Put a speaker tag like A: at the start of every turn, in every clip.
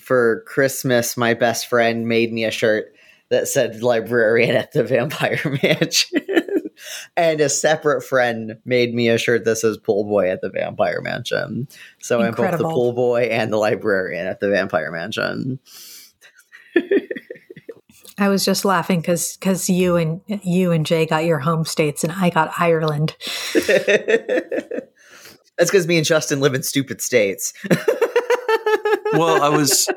A: for Christmas, my best friend made me a shirt that said librarian at the Vampire Mansion. and a separate friend made me a shirt that says pool boy at the Vampire Mansion. So I'm both the pool boy and the librarian at the Vampire Mansion.
B: I was just laughing because because you and you and Jay got your home states and I got Ireland.
A: That's because me and Justin live in stupid states.
C: Well, I was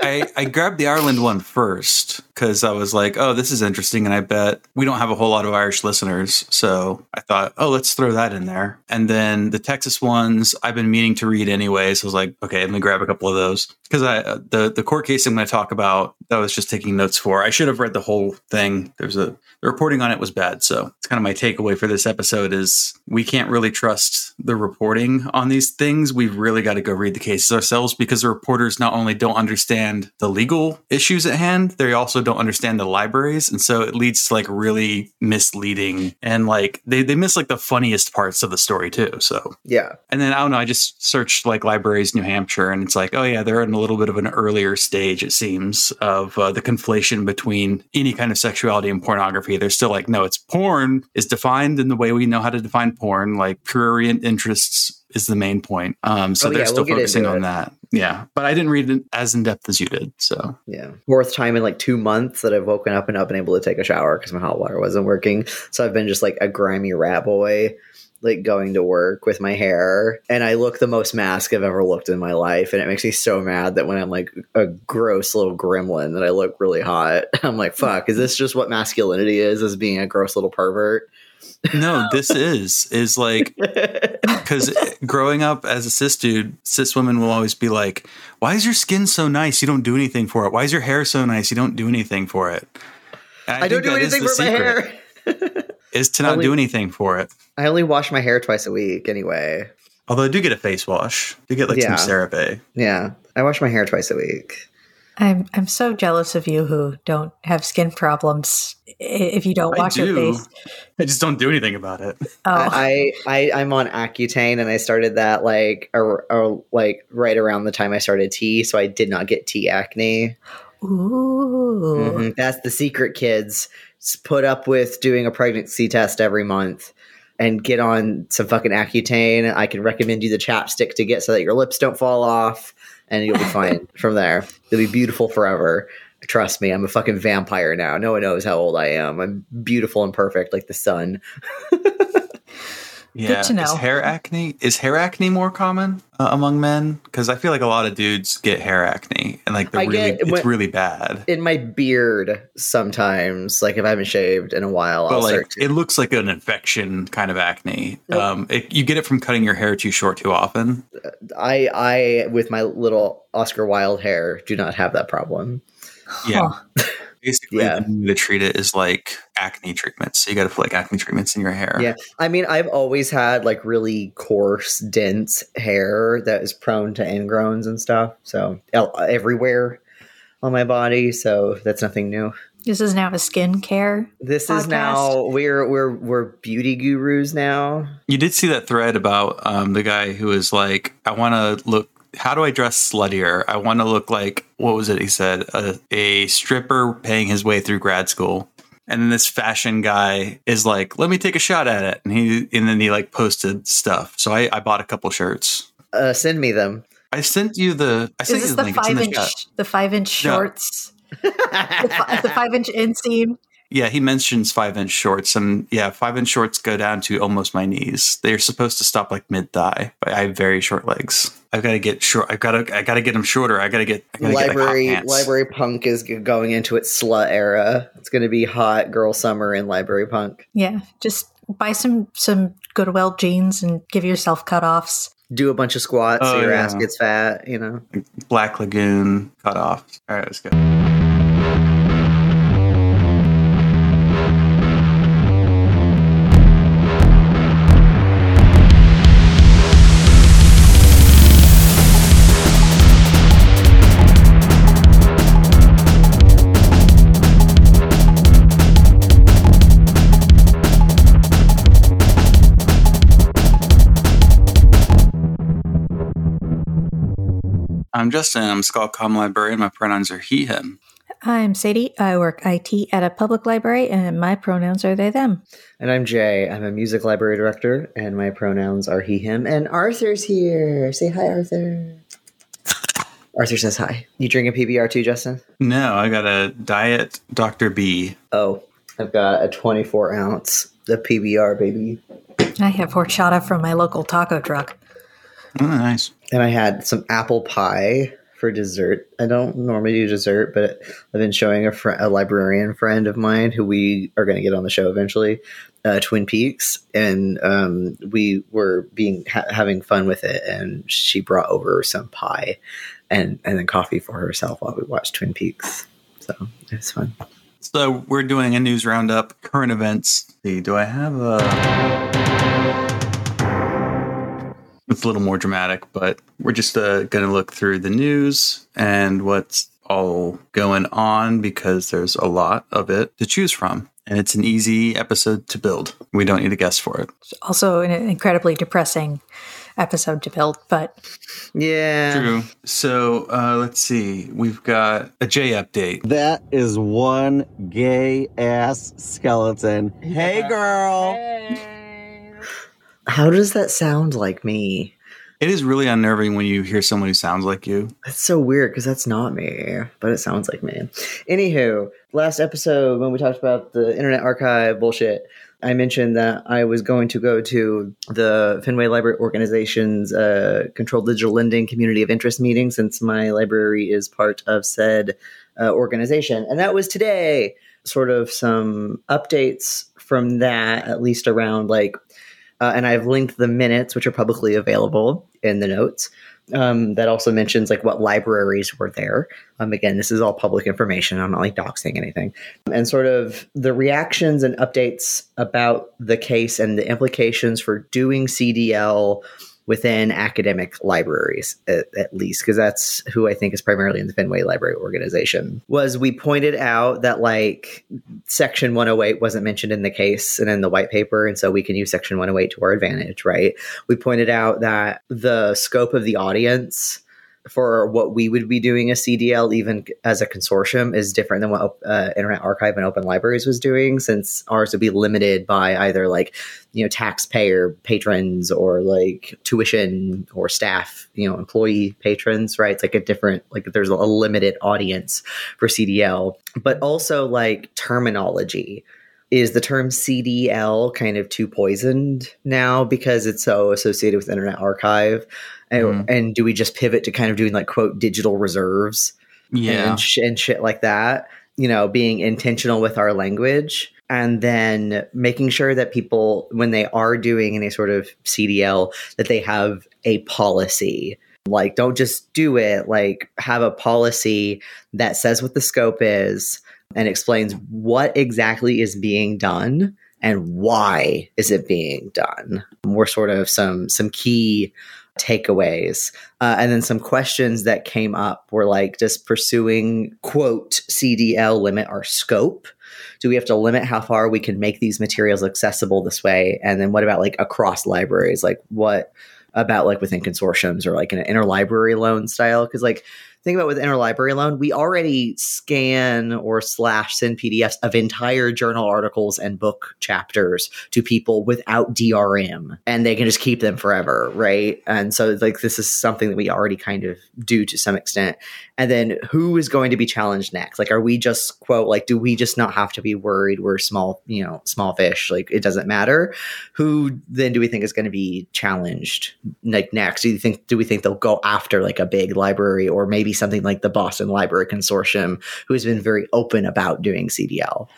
C: I I grabbed the Ireland one first because I was like, oh, this is interesting, and I bet we don't have a whole lot of Irish listeners, so I thought, oh, let's throw that in there. And then the Texas ones, I've been meaning to read anyway, so I was like, okay, let me grab a couple of those because I uh, the the court case I'm going to talk about that I was just taking notes for. I should have read the whole thing. There's a the reporting on it was bad, so it's kind of my takeaway for this episode is we can't really trust the reporting on these things. We've really got to go read the cases ourselves because the reporters not only don't understand the legal issues at hand, they also don't understand the libraries, and so it leads to like really misleading and like they they miss like the funniest parts of the story too. So
A: yeah.
C: and then I don't know. I just searched like libraries New Hampshire, and it's like, oh yeah, they're in little bit of an earlier stage, it seems, of uh, the conflation between any kind of sexuality and pornography. They're still like, no, it's porn is defined in the way we know how to define porn. Like prurient interests is the main point. Um, so
A: Oh,
C: they're
A: yeah,
C: still
A: we'll
C: focusing on
A: it.
C: that. Yeah, but I didn't read it as in depth as you did. So
A: Yeah. Fourth time in like two months that I've woken up and not been able to take a shower because my hot water wasn't working. So I've been just like a grimy rat boy, like going to work with my hair. And I look the most mask I've ever looked in my life. And it makes me so mad that when I'm like a gross little gremlin that I look really hot. I'm like, fuck, is this just what masculinity is, as being a gross little pervert?
C: no, this is is like because eh, growing up as a cis dude, cis women will always be like, "Why is your skin so nice? You don't do anything for it. Why is your hair so nice? You don't do anything for it." And
A: I, don't do anything for my hair.
C: Is to not
A: Only-
C: do anything for it.
A: I only wash my hair twice a week anyway.
C: Although I do get a face wash, you get like
A: Yeah.
C: some CeraVe.
A: Yeah. I wash my hair twice a week.
B: I'm I'm so jealous of you who don't have skin problems if you don't
C: I
B: wash your face.
C: I just don't do anything about it.
B: Oh,
A: I, I I'm on Accutane and I started that like or, or like right around the time I started tea, so I did not get tea acne.
B: ooh.
A: Mhm. That's the secret, kids. Put up with doing a pregnancy test every month and get on some fucking Accutane. I can recommend you the chapstick to get so that your lips don't fall off, and you'll be fine from there. You'll be beautiful forever. Trust me, I'm a fucking vampire now. No one knows how old I am. I'm beautiful and perfect like the sun.
C: Yeah.
B: to know.
C: Is hair acne is hair acne more common uh, among men? Because I feel like a lot of dudes get hair acne, and like they're
A: I
C: really
A: get-
C: it's
A: when-
C: really bad.
A: in my beard sometimes like if i haven't shaved in a while
C: but
A: i'll
C: like
A: start to,
C: it looks like an infection kind of acne. Um, it, you get it from cutting your hair too short too often.
A: i i with my little oscar wilde hair do not have that problem
C: Yeah.
B: Huh.
C: Basically,
A: Yeah.
C: the way to treat it is like acne treatments. So you got to put like acne treatments in your hair.
A: yeah i mean i've always had like really coarse dense hair that is prone to ingrowns and stuff so everywhere on my body so that's nothing new
B: This is now a skincare.
A: this is now we're we're we're beauty gurus now
C: You did see that thread about um, the guy who was like, I want to look. How do I dress sluttier? I want to look like what was it? He said a, a stripper paying his way through grad school, and then this fashion guy is like, "Let me take a shot at it," and he and then he like posted stuff. So I, I bought a couple shirts.
A: uh send me them
C: I sent you the. I
B: Is
C: sent
B: this
C: you
B: the
C: the link.
B: Five
C: the chat.
B: inch the five inch
C: No.
B: shorts? The, fi- the five inch inseam.
C: Yeah, he mentions five inch shorts, and yeah, five inch shorts go down to almost my knees. They're supposed to stop like mid thigh, but I have very short legs. I've got to get short. I've got to. I got to get them shorter. I got to get. I gotta
A: library
C: get, like,
A: library punk is going into its slut era. It's going to be hot girl summer in library punk.
B: Yeah, just buy some some Goodwill jeans and give yourself cutoffs.
A: Do a bunch of squats so
C: Oh,
A: your
C: yeah.
A: ass gets fat. You know.
C: Black Lagoon cut off. All right, let's go. I'm Justin. I'm a ScholComm librarian. My pronouns are he, him.
B: I'm Sadie. I work IT at a public library, and my pronouns are they, them.
A: And I'm Jay. I'm a music library director, and my pronouns are he, him. And Arthur's here. Say hi, Arthur. Arthur says hi. You drinking PBR too, Justin?
C: No, I got a diet Dr. B.
A: Oh, I've got a 24 ounce, the PBR, baby.
B: I have horchata from my local taco truck.
C: Oh, nice.
A: And I had some apple pie for dessert. I don't normally do dessert, but I've been showing a, fr- a librarian friend of mine who we are going to get on the show eventually, uh, Twin Peaks, and um, we were being ha- having fun with it, and she brought over some pie and and then coffee for herself while we watched Twin Peaks. So it's fun.
C: So we're doing a news roundup, current events. See, do I have a? It's a little more dramatic, but we're just uh, going to look through the news and what's all going on because there's a lot of it to choose from. And it's an easy episode to build. We don't need a guest for it.
B: It's also an incredibly depressing episode to build, but
A: Yeah,
C: True. So uh, let's see. We've got a J update.
D: That is one gay ass skeleton. Hey, girl.
A: How does that sound like me?
C: It is really unnerving when you hear someone who sounds like you.
A: That's so weird because that's not me, but it sounds like me. Anywho, last episode when we talked about the Internet Archive bullshit, I mentioned that I was going to go to the Fenway Library Organization's uh, Controlled Digital Lending Community of Interest meeting since my library is part of said uh, organization. And that was today. Sort of some updates from that, at least around like uh, and I've linked the minutes, which are publicly available in the notes. Um, that also mentions like what libraries were there. Um, again, this is all public information. I'm not like doxing anything. And sort of the reactions and updates about the case and the implications for doing CDL within academic libraries, at, at least, because that's who I think is primarily in the Fenway Library Organization. Was we pointed out that like Section 108 wasn't mentioned in the case and in the white paper, and so we can use Section 108 to our advantage, right? We pointed out that the scope of the audience for what we would be doing a CDL, even as a consortium, is different than what uh, Internet Archive and Open Libraries was doing, since ours would be limited by either like you know taxpayer patrons or like tuition or staff, you know, employee patrons, right? It's like a different like there's a limited audience for CDL, but also like terminology is the term CDL kind of too poisoned now because it's so associated with Internet Archive? And,
C: Mhm.
A: and do we just pivot to kind of doing like quote digital reserves
C: Yeah.
A: and, sh- and shit like that? You know, being intentional with our language and then making sure that people, when they are doing any sort of CDL, that they have a policy. Like, don't just do it. Like, have a policy that says what the scope is and explains what exactly is being done and why is it being done. More sort of some some key takeaways. Uh, and then some questions that came up were like does pursuing quote cdl limit our scope? Do we have to limit how far we can make these materials accessible this way? And then what about like across libraries? Like what about like within consortiums or like an interlibrary loan style? Because like think about with interlibrary loan we already scan or slash send pdfs of entire journal articles and book chapters to people without drm and they can just keep them forever right? And so like this is something that we already kind of do to some extent. And then who is going to be challenged next? Like are we just quote like do we just not have to be worried we're small you know small fish? Like it doesn't matter. Who then do we think is going to be challenged like next? Do you think do we think they'll go after like a big library or maybe something like the boston library consortium who has been very open about doing cdl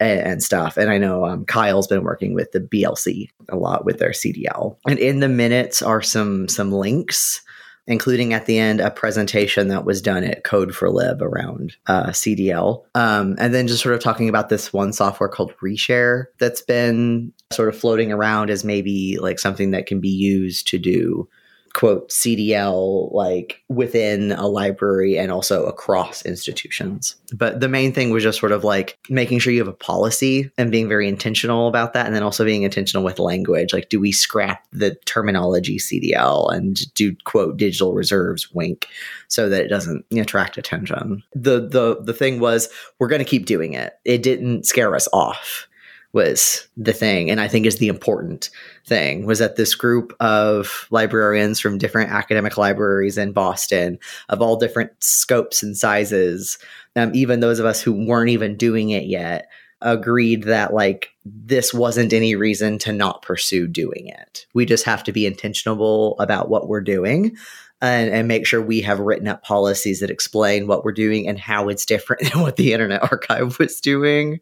A: and, and stuff and i know um, kyle's been working with the blc a lot with their cdl and in the minutes are some some links including at the end a presentation that was done at Code4Lib around uh, CDL. Um, and then just sort of talking about this one software called Reshare that's been sort of floating around as maybe like something that can be used to do quote CDL like within a library and also across institutions. But the main thing was just sort of like making sure you have a policy and being very intentional about that and then also being intentional with language. Like do we scrap the terminology CDL and do quote digital reserves wink so that it doesn't attract attention. The the the thing was we're going to keep doing it. It didn't scare us off was the thing and i think is the important thing was that this group of librarians from different academic libraries in boston of all different scopes and sizes um, even those of us who weren't even doing it yet agreed that like this wasn't any reason to not pursue doing it. We just have to be intentional about what we're doing and, and, make sure we have written up policies that explain what we're doing and how it's different than what the internet archive was doing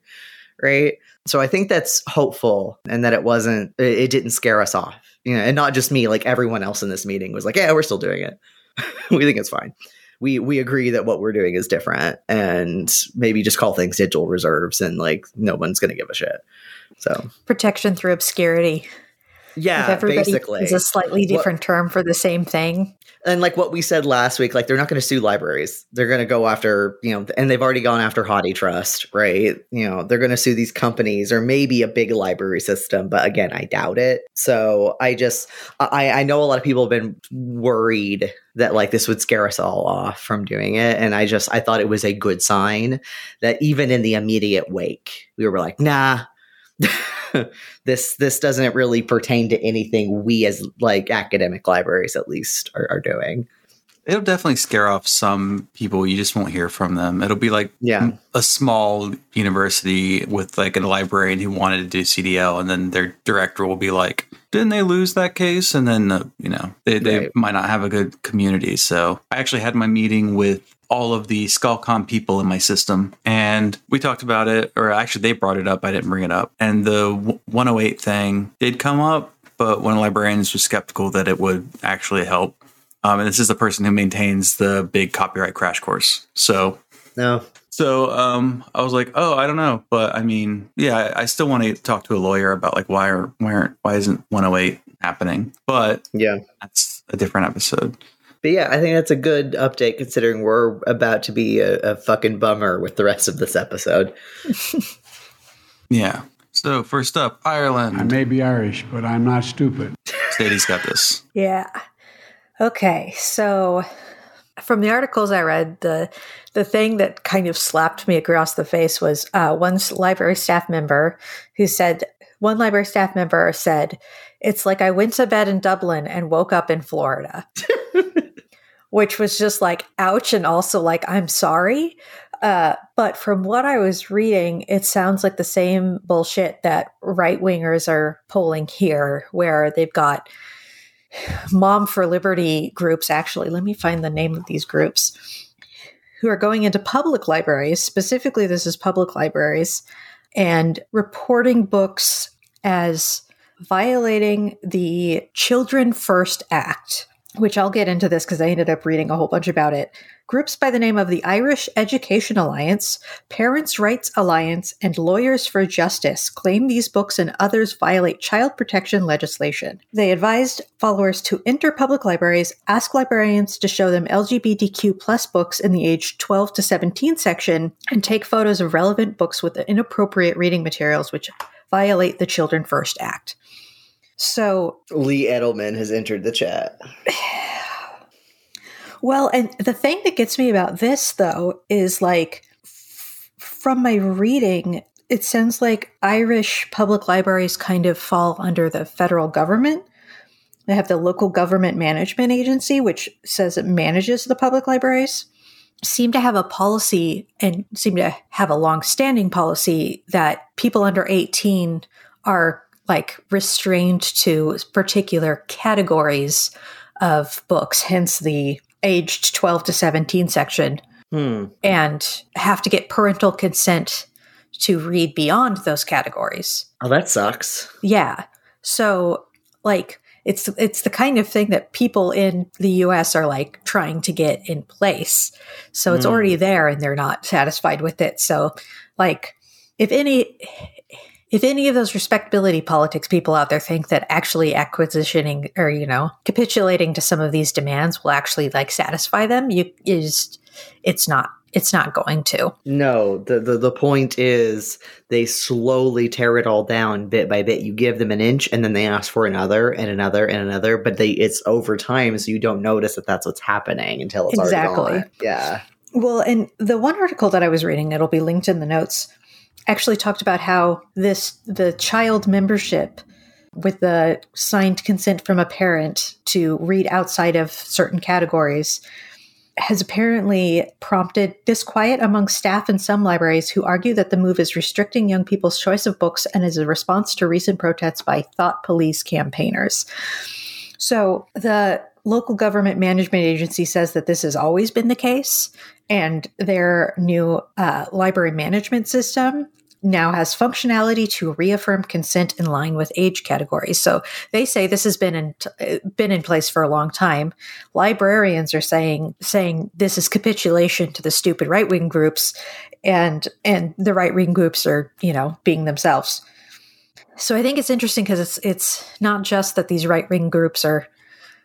A: right so I think that's hopeful and that it wasn't, it didn't scare us off. You know, and not just me, like everyone else in this meeting was like, yeah, we're still doing it. we think it's fine. We, we agree that what we're doing is different and maybe just call things digital reserves and like no one's going to give a shit. So
B: protection through obscurity.
A: Yeah,
B: if everybody
A: basically.
B: is a slightly different term for the same thing
A: and like what we said last week, like they're not going to sue libraries. They're going to go after, you know, and they've already gone after HathiTrust, right? You know, they're going to sue these companies or maybe a big library system, but again, I doubt it. So I just, I, I know a lot of people have been worried that like this would scare us all off from doing it. And I just, I thought it was a good sign that even in the immediate wake, we were like, nah, this this doesn't really pertain to anything we as like academic libraries at least are, are doing.
C: It'll definitely scare off some people. You just won't hear from them. It'll be like
A: yeah.
C: a small university with like a librarian who wanted to do cdl and then their director will be like didn't they lose that case? And then uh, you know they, they right. might not have a good community. So i actually had my meeting with all of the ScholComm people in my system. And we talked about it, or actually, they brought it up. I didn't bring it up. And the 108 thing did come up, but one of the librarians was skeptical that it would actually help. Um, and this is the person who maintains the big copyright crash course. So,
A: no.
C: So um, I was like, oh, I don't know, but I mean, yeah, I, I still want to talk to a lawyer about like why or why are why why isn't 108 happening? But
A: yeah,
C: that's a different episode.
A: But yeah, I think that's a good update considering we're about to be a, a fucking bummer with the rest of this episode.
C: yeah. So first up, Ireland.
E: I may be Irish, but I'm not stupid.
C: Sadie's got this.
B: Yeah. Okay. So from the articles I read, the the thing that kind of slapped me across the face was uh, one library staff member who said one library staff member said, "It's like I went to bed in Dublin and woke up in Florida." which was just like, ouch, and also like, I'm sorry. Uh, but from what I was reading, it sounds like the same bullshit that right wingers are pulling here, where they've got Mom for Liberty groups. Actually, let me find the name of these groups who are going into public libraries. Specifically, this is public libraries and reporting books as violating the Children First Act which I'll get into this because I ended up reading a whole bunch about it. Groups by the name of the Irish Education Alliance, Parents' Rights Alliance, and Lawyers for Justice claim these books and others violate child protection legislation. They advised followers to enter public libraries, ask librarians to show them LGBTQ plus books in the age 12 to 17 section, and take photos of relevant books with inappropriate reading materials which violate the Children First Act. So
A: Lee Edelman has entered the chat.
B: Well, and the thing that gets me about this though is like f- from my reading, it sounds like Irish public libraries kind of fall under the federal government. They have the local government management agency, which says it manages the public libraries. Seem to have a policy and seem to have a long standing policy that people under 18 are like restrained to particular categories of books, hence the aged 12 to 17 section,
A: hmm.
B: and have to get parental consent to read beyond those categories.
A: Oh, that sucks.
B: Yeah. So, like, it's it's the kind of thing that people in the US are like trying to get in place. So it's mm. already there and they're not satisfied with it. So like if any if any of those respectability politics people out there think that actually acquisitioning or you know capitulating to some of these demands will actually like satisfy them you is it's not it's not going to
A: No, the, the the point is they slowly tear it all down bit by bit. You give them an inch, and then they ask for another and another and another. But they it's over time, so you don't notice that that's what's happening until it's
B: Exactly.
A: Yeah,
B: well and the one article that i was reading it'll be linked in the notes actually talked about how this the child membership with the signed consent from a parent to read outside of certain categories has apparently prompted disquiet among staff in some libraries who argue that the move is restricting young people's choice of books and is a response to recent protests by thought police campaigners. So the local government management agency says that this has always been the case, and their new uh, library management system now has functionality to reaffirm consent in line with age categories. So they say this has been in been in place for a long time. Librarians are saying saying this is capitulation to the stupid right wing groups, and and the right wing groups are you know being themselves. So I think it's interesting because it's it's not just that these right wing groups are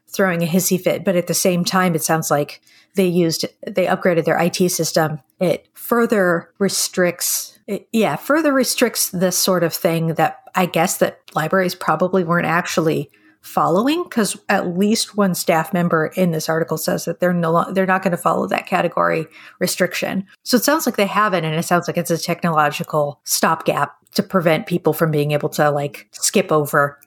B: throwing a hissy fit, but at the same time, it sounds like they used they upgraded their IT system. It further restricts, it, yeah, further restricts this sort of thing that I guess that libraries probably weren't actually following because at least one staff member in this article says that they're no they're not going to follow that category restriction. So it sounds like they haven't, and it sounds like it's a technological stopgap to prevent people from being able to like skip over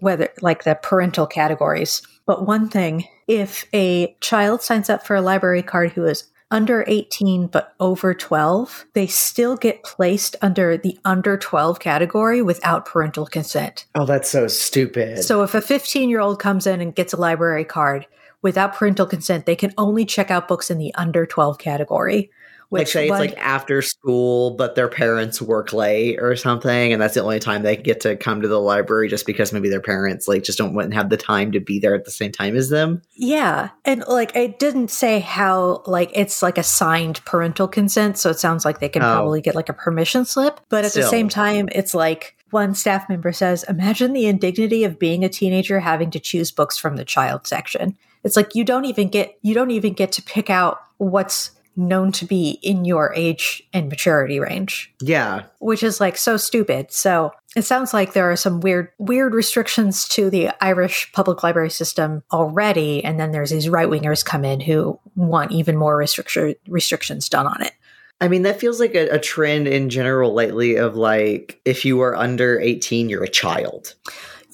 B: whether like the parental categories. But one thing, if a child signs up for a library card who is under 18 but over 12, they still get placed under the under 12 category without parental consent.
A: Oh, that's so stupid.
B: So if a 15 year old comes in and gets a library card without parental consent, they can only check out books in the under 12 category.
A: Like say it's like after school, but their parents work late or something, and that's the only time they get to come to the library just because maybe their parents like just don't wouldn't have the time to be there at the same time as them.
B: Yeah. And like it didn't say how like it's like a signed parental consent, so it sounds like they can
A: Oh.
B: probably get like a permission slip, but at the same time it's like one staff member says, "Imagine the indignity of being a teenager having to choose books from the child section." It's like you don't even get you don't even get to pick out what's known to be in your age and maturity range
A: Yeah,
B: which is like so stupid. So it sounds like there are some weird, weird restrictions to the Irish public library system already, and then there's these right wingers come in who want even more restriction restrictions done on it.
A: I mean that feels like a, a trend in general lately of like if you are under eighteen, you're a child.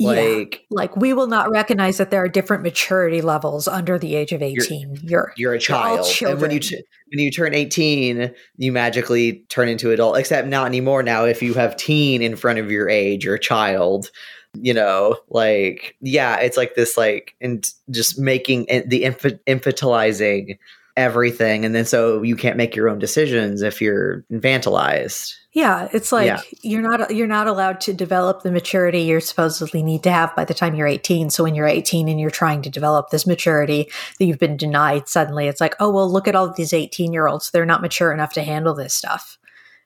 B: Yeah,
A: Like
B: like we will not recognize that there are different maturity levels under the age of eighteen. You're,
A: you're a
B: They're all
A: child, and when you t- when you turn eighteen, you magically turn into adult. Except not anymore. Now, if you have teen in front of your age, you're a child. You know, like yeah, it's like this, like and just making it- the infa- infantilizing everything, and then so you can't make your own decisions if you're infantilized.
B: Yeah, it's like
A: Yeah.
B: you're not you're not allowed to develop the maturity you're supposedly need to have by the time you're 18. So when you're 18 and you're trying to develop this maturity that you've been denied, suddenly it's like, oh well, look at all these 18 year olds. They're not mature enough to handle this stuff.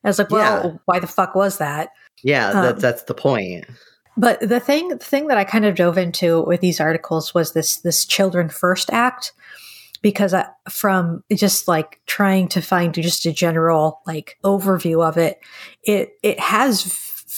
B: And it's like, well,
A: Yeah.
B: why the fuck was that?
A: Yeah,
B: Um,
A: that, that's the point.
B: But the thing the thing that I kind of dove into with these articles was this this Children First Act because I, from just like trying to find just a general like overview of it, it it has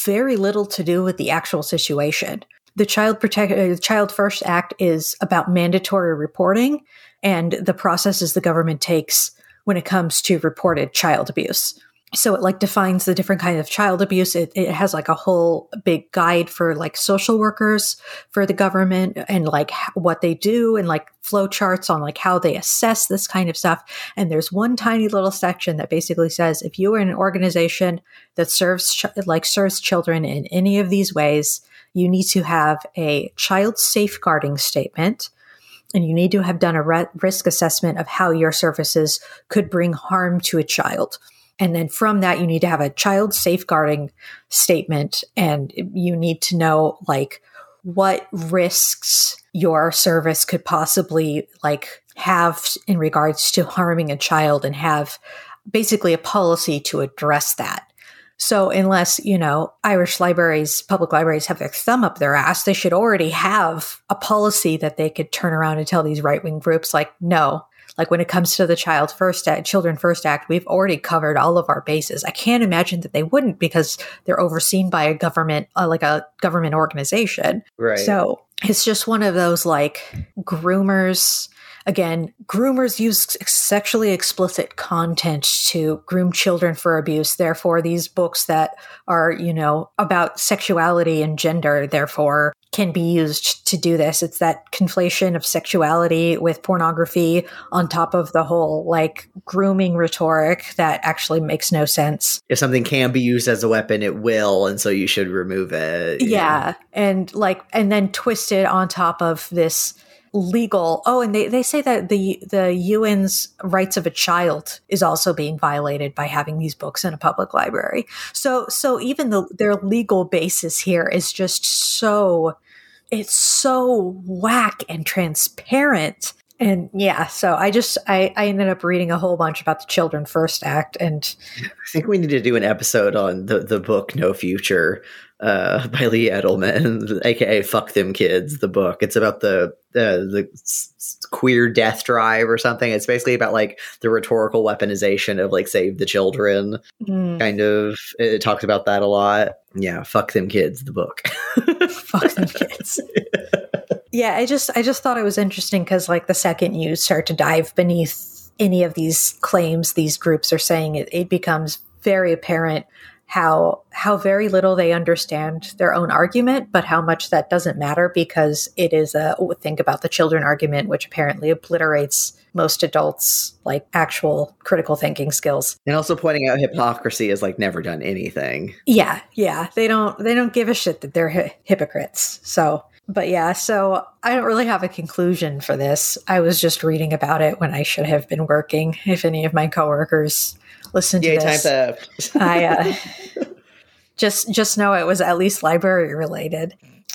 B: very little to do with the actual situation. The Child Protect uh, Child First Act is about mandatory reporting and the processes the government takes when it comes to reported child abuse so it like defines the different kind of child abuse. It, it has like a whole big guide for like social workers for the government and like what they do and like flow charts on like how they assess this kind of stuff. And there's one tiny little section that basically says if you are in an organization that serves ch- like serves children in any of these ways you need to have a child safeguarding statement. And you need to have done a re- risk assessment of how your services could bring harm to a child and then from that, you need to have a child safeguarding statement and you need to know like what risks your service could possibly like have in regards to harming a child and have basically a policy to address that. So unless, you know, Irish libraries, public libraries have their thumb up their ass, they should already have a policy that they could turn around and tell these right wing groups like, no, like when it comes to the child first act, children first act, we've already covered all of our bases. I can't imagine that they wouldn't because they're overseen by a government, uh, like a government organization.
A: Right.
B: So it's just one of those like groomers. Again, groomers use sexually explicit content to groom children for abuse. Therefore, these books that are, you know, about sexuality and gender, therefore, can be used to do this. It's that conflation of sexuality with pornography on top of the whole like grooming rhetoric that actually makes no sense.
A: if something can be used as a weapon, it will, and so you should remove it.
B: Yeah. And like, and then twist it on top of this legal. Oh, and they, they say that the, the UN's rights of a child is also being violated by having these books in a public library. So, so even the, their legal basis here is just so, it's so whack and transparent. And yeah, so I just, I, I ended up reading a whole bunch about the Children First Act and
A: I think we need to do an episode on the, the book No Future uh, by Lee Edelman, aka "Fuck Them Kids." The book. It's about the the, the queer death drive or something. It's basically about like the rhetorical weaponization of like "Save the Children."
B: mm,
A: Kind of. It talks about that a lot. Yeah, "Fuck Them Kids." The book.
B: fuck them kids. yeah, I just I just thought it was interesting because like the second you start to dive beneath any of these claims these groups are saying, it, it becomes very apparent how how very little they understand their own argument, but how much that doesn't matter because it is a think about the children argument, which apparently obliterates most adults like actual critical thinking skills.
A: and also pointing out hypocrisy has like never done anything.
B: Yeah, yeah. They don't they don't give a shit that they're hy- hypocrites. So, but yeah, so I don't really have a conclusion for this. I was just reading about it when I should have been working. If any of my coworkers listen to
A: Yay, time
B: this,
A: theft.
B: I uh, just just know it was at least library related.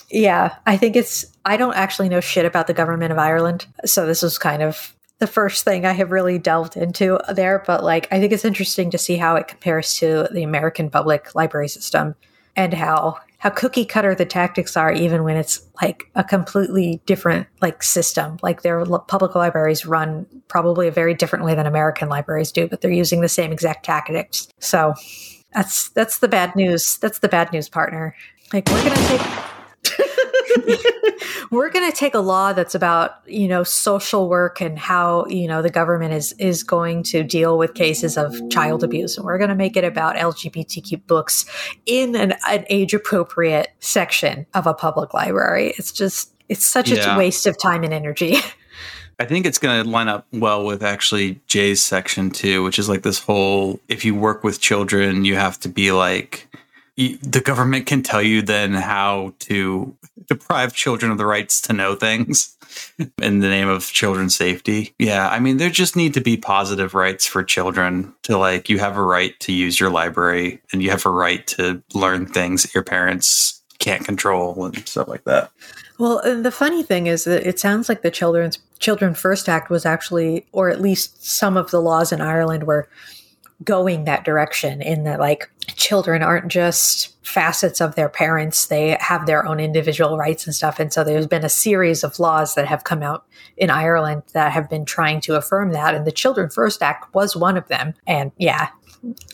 B: Yeah, I think it's. I don't actually know shit about the government of Ireland, so this was kind of the first thing I have really delved into there. But like, I think it's interesting to see how it compares to the American public library system and how how cookie cutter the tactics are, even when it's like a completely different like system. Like their public libraries run probably a very different way than American libraries do, but they're using the same exact tactics. So that's that's the bad news. That's the bad news, partner. Like we're gonna take we're going to take a law that's about you know social work and how you know the government is is going to deal with cases of child abuse. And we're going to make it about lgbtq books in an, an age appropriate section of a public library. It's just it's such
C: Yeah.
B: a waste of time and energy.
C: I think it's going to line up well with actually Jay's section too, which is like this whole if you work with children, you have to be like, the government can tell you then how to deprive children of the rights to know things in the name of children's safety. Yeah. I mean, there just need to be positive rights for children to like, you have a right to use your library and you have a right to learn things that your parents can't control and stuff like that.
B: Well, the funny thing is that it sounds like the Children's Children First Act was actually, or at least some of the laws in Ireland were going that direction in that like children aren't just facets of their parents they have their own individual rights and stuff. And so there's been a series of laws that have come out in Ireland that have been trying to affirm that. And the Children First Act was one of them. And yeah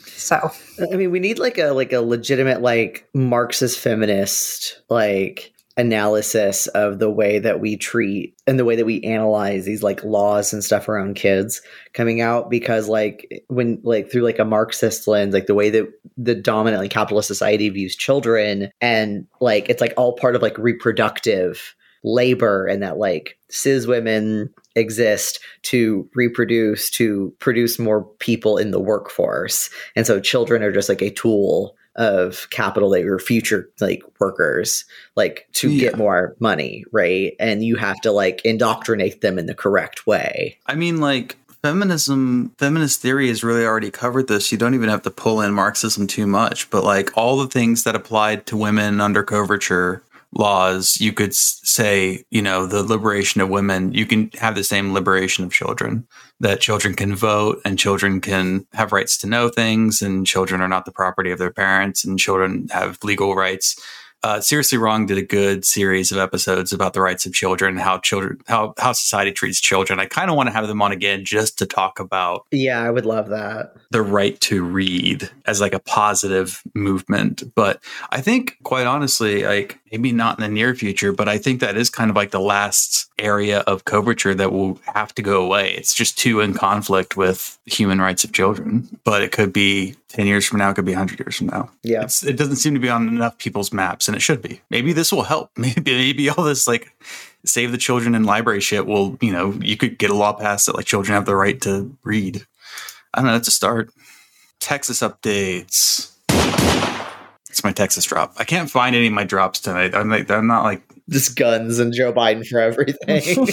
B: so.
A: I mean, we need like a like a legitimate like Marxist feminist like analysis of the way that we treat and the way that we analyze these like laws and stuff around kids coming out because like when like through like a marxist lens like the way that the dominant like capitalist society views children and like it's like all part of like reproductive labor and that like cis women exist to reproduce to produce more people in the workforce. And so children are just like a tool of capital that your future like workers like to
C: Yeah.
A: get more money right and you have to like indoctrinate them in the correct way
C: I mean, like feminism, feminist theory has really already covered this. You don't even have to pull in Marxism too much, but like all the things that applied to women under coverture laws, you could say, you know, the liberation of women, you can have the same liberation of children, that children can vote and children can have rights to know things and children are not the property of their parents and children have legal rights. Uh, Srsly Wrong did a good series of episodes about the rights of children and how children, how, how society treats children. I kind of want to have them on again just to talk about
A: Yeah, I would love that.
C: the right to read as like a positive movement. But I think, quite honestly, like maybe not in the near future, but I think that is kind of like the last area of coverture that will have to go away. It's just too in conflict with human rights of children. But it could be 10 years from now, it could be 100 years from now.
A: Yeah.
C: It's, it doesn't seem to be on enough people's maps, and it should be. Maybe this will help. Maybe, maybe all this like save the children in library shit will, you know, you could get a law passed that like children have the right to read. I don't know. That's a start. Texas updates. It's my Texas drop. I can't find any of my drops tonight. I'm like, I'm not like,
A: Just guns and Joe Biden for everything.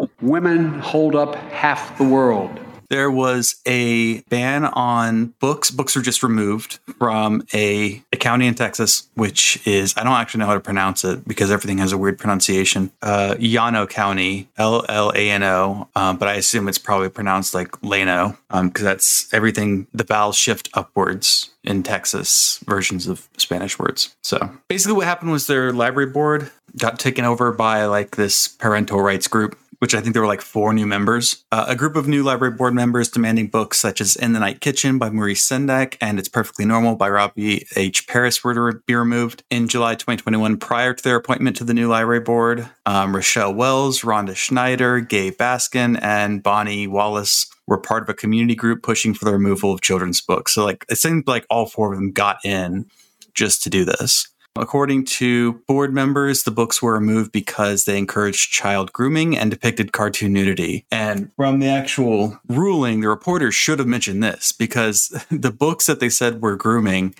E: Women hold up half the world.
C: There was a ban on books. Books were just removed from a, a county in Texas, which is, I don't actually know how to pronounce it because everything has a weird pronunciation. Uh, Llano County, L L A N O, um, but I assume it's probably pronounced like Lano because that's everything, the vowels shift upwards in Texas versions of Spanish words. So basically, what happened was their library board got taken over by like this parental rights group which I think there were like four new members. Uh, a group of new library board members demanding books such as In the Night Kitchen by Maurice Sendak and It's Perfectly Normal by Robie H. Harris were to re- be removed. In July 2021, prior to their appointment to the new library board, um, Rochelle Wells, Rhonda Schneider, Gay Baskin, and Bonnie Wallace were part of a community group pushing for the removal of children's books. So, like, it seemed like all four of them got in just to do this. According to board members, the books were removed because they encouraged child grooming and depicted cartoon nudity. And from the actual ruling, the reporters should have mentioned this because the books that they said were grooming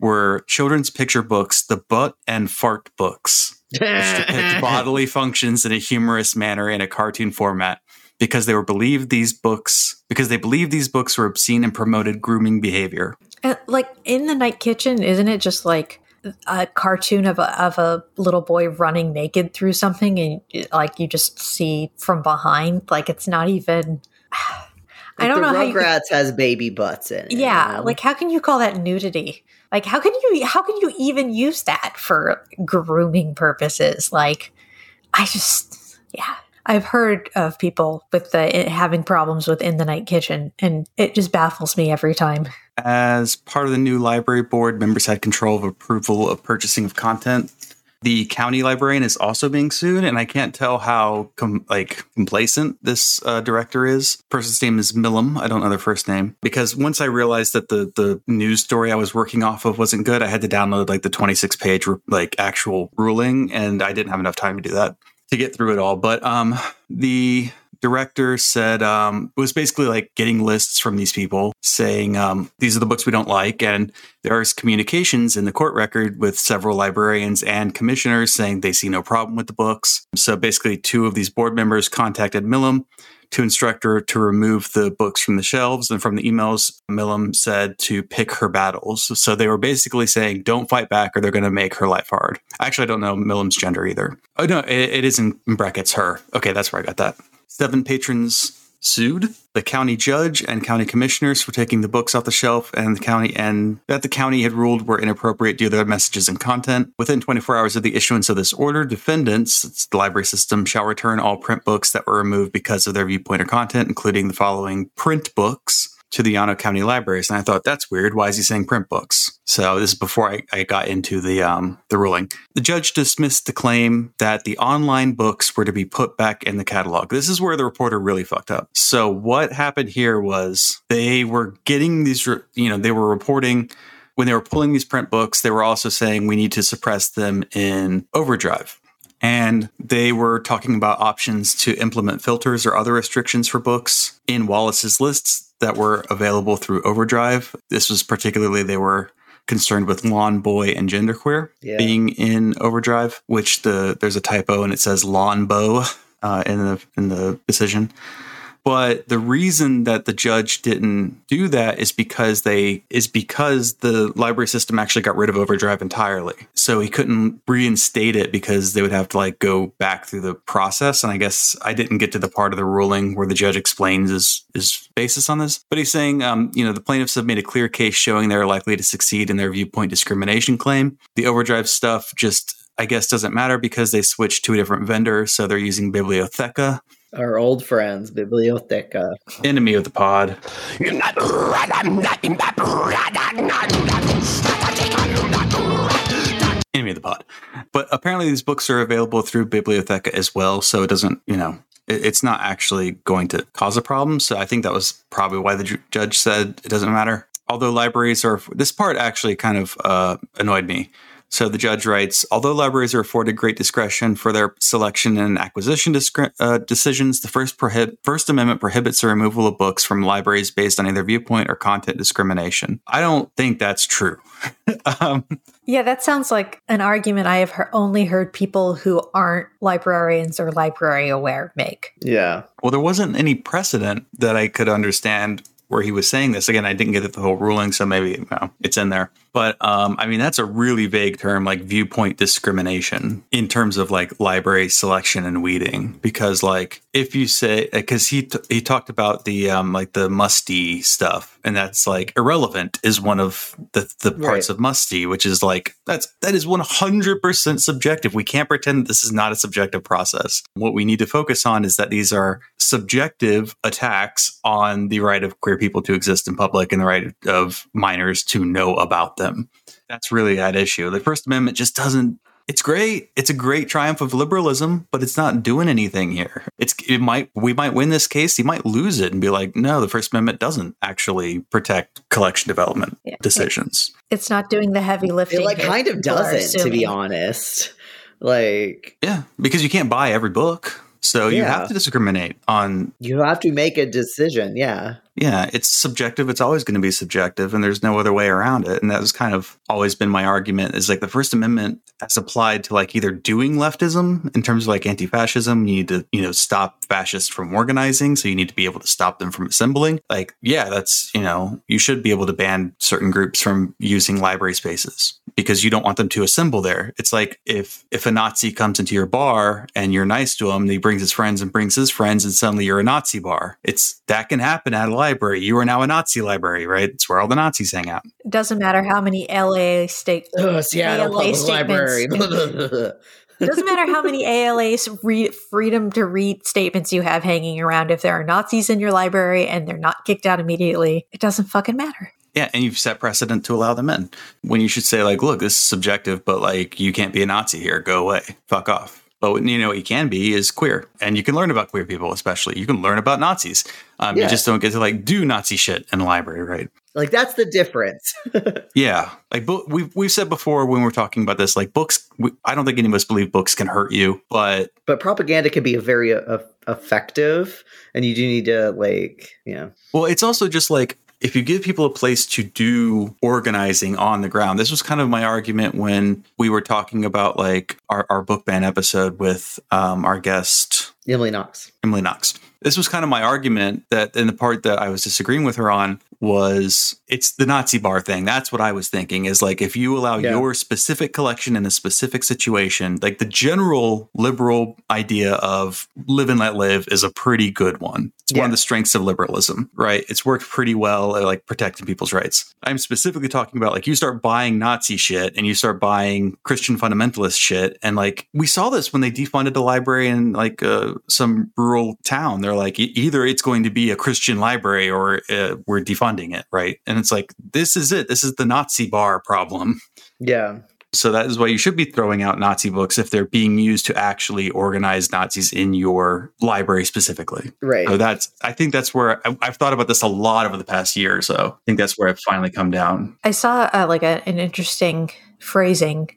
C: were children's picture books, the butt and fart books, which depict bodily functions in a humorous manner in a cartoon format. Because they were believed these books, because they believed these books were obscene and promoted grooming behavior.
B: And, like in the night kitchen, isn't it just like a cartoon of a of a little boy running naked through something, and like you just see from behind? Like it's not even. I don't know how you.
A: Rugrats has baby butts in. it,
B: Yeah, like how can you call that nudity? Like how can you how can you even use that for grooming purposes? Like I just yeah. I've heard of people with the having problems with in the night kitchen and it just baffles me every time.
C: As part of the new library board, members had control of approval of purchasing of content. The county librarian is also being sued, and I can't tell how com- like complacent this uh, director is. Person's name is Milum. I don't know their first name because once I realized that the the news story I was working off of wasn't good, I had to download like the 26 page like actual ruling, and I didn't have enough time to do that to get through it all. But um, the director said um, it was basically like getting lists from these people saying um, these are the books we don't like and there's communications in the court record with several librarians and commissioners saying they see no problem with the books so basically two of these board members contacted milum to instruct her to remove the books from the shelves and from the emails milum said to pick her battles. So they were basically saying don't fight back or they're going to make her life hard. Actually i don't know milum's gender either. Oh no it, it is in brackets her. Okay that's where i got that. Seven patrons sued the county judge and county commissioners for taking the books off the shelf and the county and that the county had ruled were inappropriate due to their messages and content. Within 24 hours of the issuance of this order, defendants, the library system, shall return all print books that were removed because of their viewpoint or content, including the following print books to the Llano County libraries. And I thought that's weird. Why is he saying print books? So this is before I, I got into the um, the ruling. The judge dismissed the claim that the online books were to be put back in the catalog. This is where the reporter really fucked up. So what happened here was they were getting these, you know, they were reporting when they were pulling these print books, they were also saying we need to suppress them in overdrive. And they were talking about options to implement filters or other restrictions for books in Wallace's lists that were available through Overdrive. This was particularly, they were concerned with lawn boy and genderqueer
A: Yeah.
C: being in Overdrive, which the there's a typo and it says lawn bow uh, in the in the decision. But the reason that the judge didn't do that is because they is because the library system actually got rid of overdrive entirely. So he couldn't reinstate it because they would have to like go back through the process. And I guess I didn't get to the part of the ruling where the judge explains his his basis on this. But he's saying, um, you know, the plaintiffs have made a clear case showing they're likely to succeed in their viewpoint discrimination claim. The overdrive stuff just I guess doesn't matter because they switched to a different vendor, so they're using Bibliotheca,
A: Our old friends, Bibliotheca.
C: enemy of the pod. Enemy of the pod. But apparently these books are available through Bibliotheca as well, so it doesn't, you know, it- it's not actually going to cause a problem. So I think that was probably why the ju- judge said it doesn't matter. Although libraries are, this part actually kind of uh, annoyed me. So the judge writes, although libraries are afforded great discretion for their selection and acquisition discre- uh, decisions, the first, prohib- first Amendment prohibits the removal of books from libraries based on either viewpoint or content discrimination. I don't think that's true. um,
B: Yeah, that sounds like an argument I have he- only heard people who aren't librarians or library aware make.
A: Yeah.
C: well, there wasn't any precedent that I could understand where he was saying this. Again, I didn't get the whole ruling, so maybe you know, it's in there. But um, I mean, that's a really vague term, like viewpoint discrimination, in terms of like library selection and weeding. Because like if you say, because he t- he talked about the um, like the musty stuff, and that's like irrelevant is one of the the parts
A: Right.
C: of musty, which is like that's that is one hundred percent subjective. We can't pretend this is not a subjective process. What we need to focus on is that these are subjective attacks on the right of queer people to exist in public and the right of minors to know about them. That's really at issue. The First Amendment just doesn't. It's great. It's a great triumph of liberalism, but it's not doing anything here. It's it might we might win this case. You might lose it and be like, no, the First Amendment doesn't actually protect collection development
B: Yeah.
C: decisions.
B: It's not doing the heavy lifting.
A: It like kind of doesn't, to be honest. Like
C: Yeah, because you can't buy every book, so you have to discriminate on
A: you have to make a decision. Yeah.
C: Yeah, it's subjective. It's always going to be subjective, and there's no other way around it. And that's kind of always been my argument is like the First Amendment as applied to like either doing leftism in terms of like anti fascism, you need to, you know, stop fascists from organizing. So you need to be able to stop them from assembling. Like, yeah, that's, you know, you should be able to ban certain groups from using library spaces because you don't want them to assemble there. It's like if if a Nazi comes into your bar and you're nice to him, he brings his friends and brings his friends, and suddenly you're a Nazi bar. It's that can happen at a library. You are now a Nazi library, right? It's where all the Nazis hang out.
B: It doesn't matter how many LA state
A: Oh, Seattle
B: ALA
A: Public
B: statements.
A: Library.
B: doesn't matter how many ALA's re- freedom to read statements you have hanging around. If there are Nazis in your library and they're not kicked out immediately, it doesn't fucking matter.
C: Yeah, and you've set precedent to allow them in. When you should say, like, look, this is subjective, but like, you can't be a Nazi here. Go away. Fuck off. But you know what you can be is queer, and you can learn about queer people, especially. You can learn about Nazis. Um,
A: Yeah.
C: You just don't get to like do Nazi shit in a library, right?
A: like that's the difference.
C: Yeah, like bo- we've we've said before when we're talking about this, like books. We, I don't think any of us believe books can hurt you, but
A: but propaganda can be very uh, effective, and you do need to like, yeah,
C: Well, it's also just like if you give people a place to do organizing on the ground. This was kind of my argument when we were talking about like our, our book ban episode with um, our guest
A: Emily Knox.
C: Emily Knox. This was kind of my argument that in the part that I was disagreeing with her on was it's the Nazi bar thing. That's what I was thinking is like if you allow
A: Yeah.
C: your specific collection in a specific situation, like the general liberal idea of live and let live is a pretty good one. It's one of the strengths of liberalism, right? It's worked pretty well at like protecting people's rights. I'm specifically talking about like you start buying Nazi shit and you start buying Christian fundamentalist shit. And like we saw this when they defunded the library in like uh, some rural town. They're like, either it's going to be a Christian library or uh, we're defunding it, right? And it's like, this is it. This is the Nazi bar problem.
A: Yeah,
C: So that is why you should be throwing out Nazi books if they're being used to actually organize Nazis in your library specifically.
A: right.
C: So that's, I think that's where I, I've thought about this a lot over the past year or so. I think that's where I've finally come down.
B: I saw uh, like a, an interesting phrasing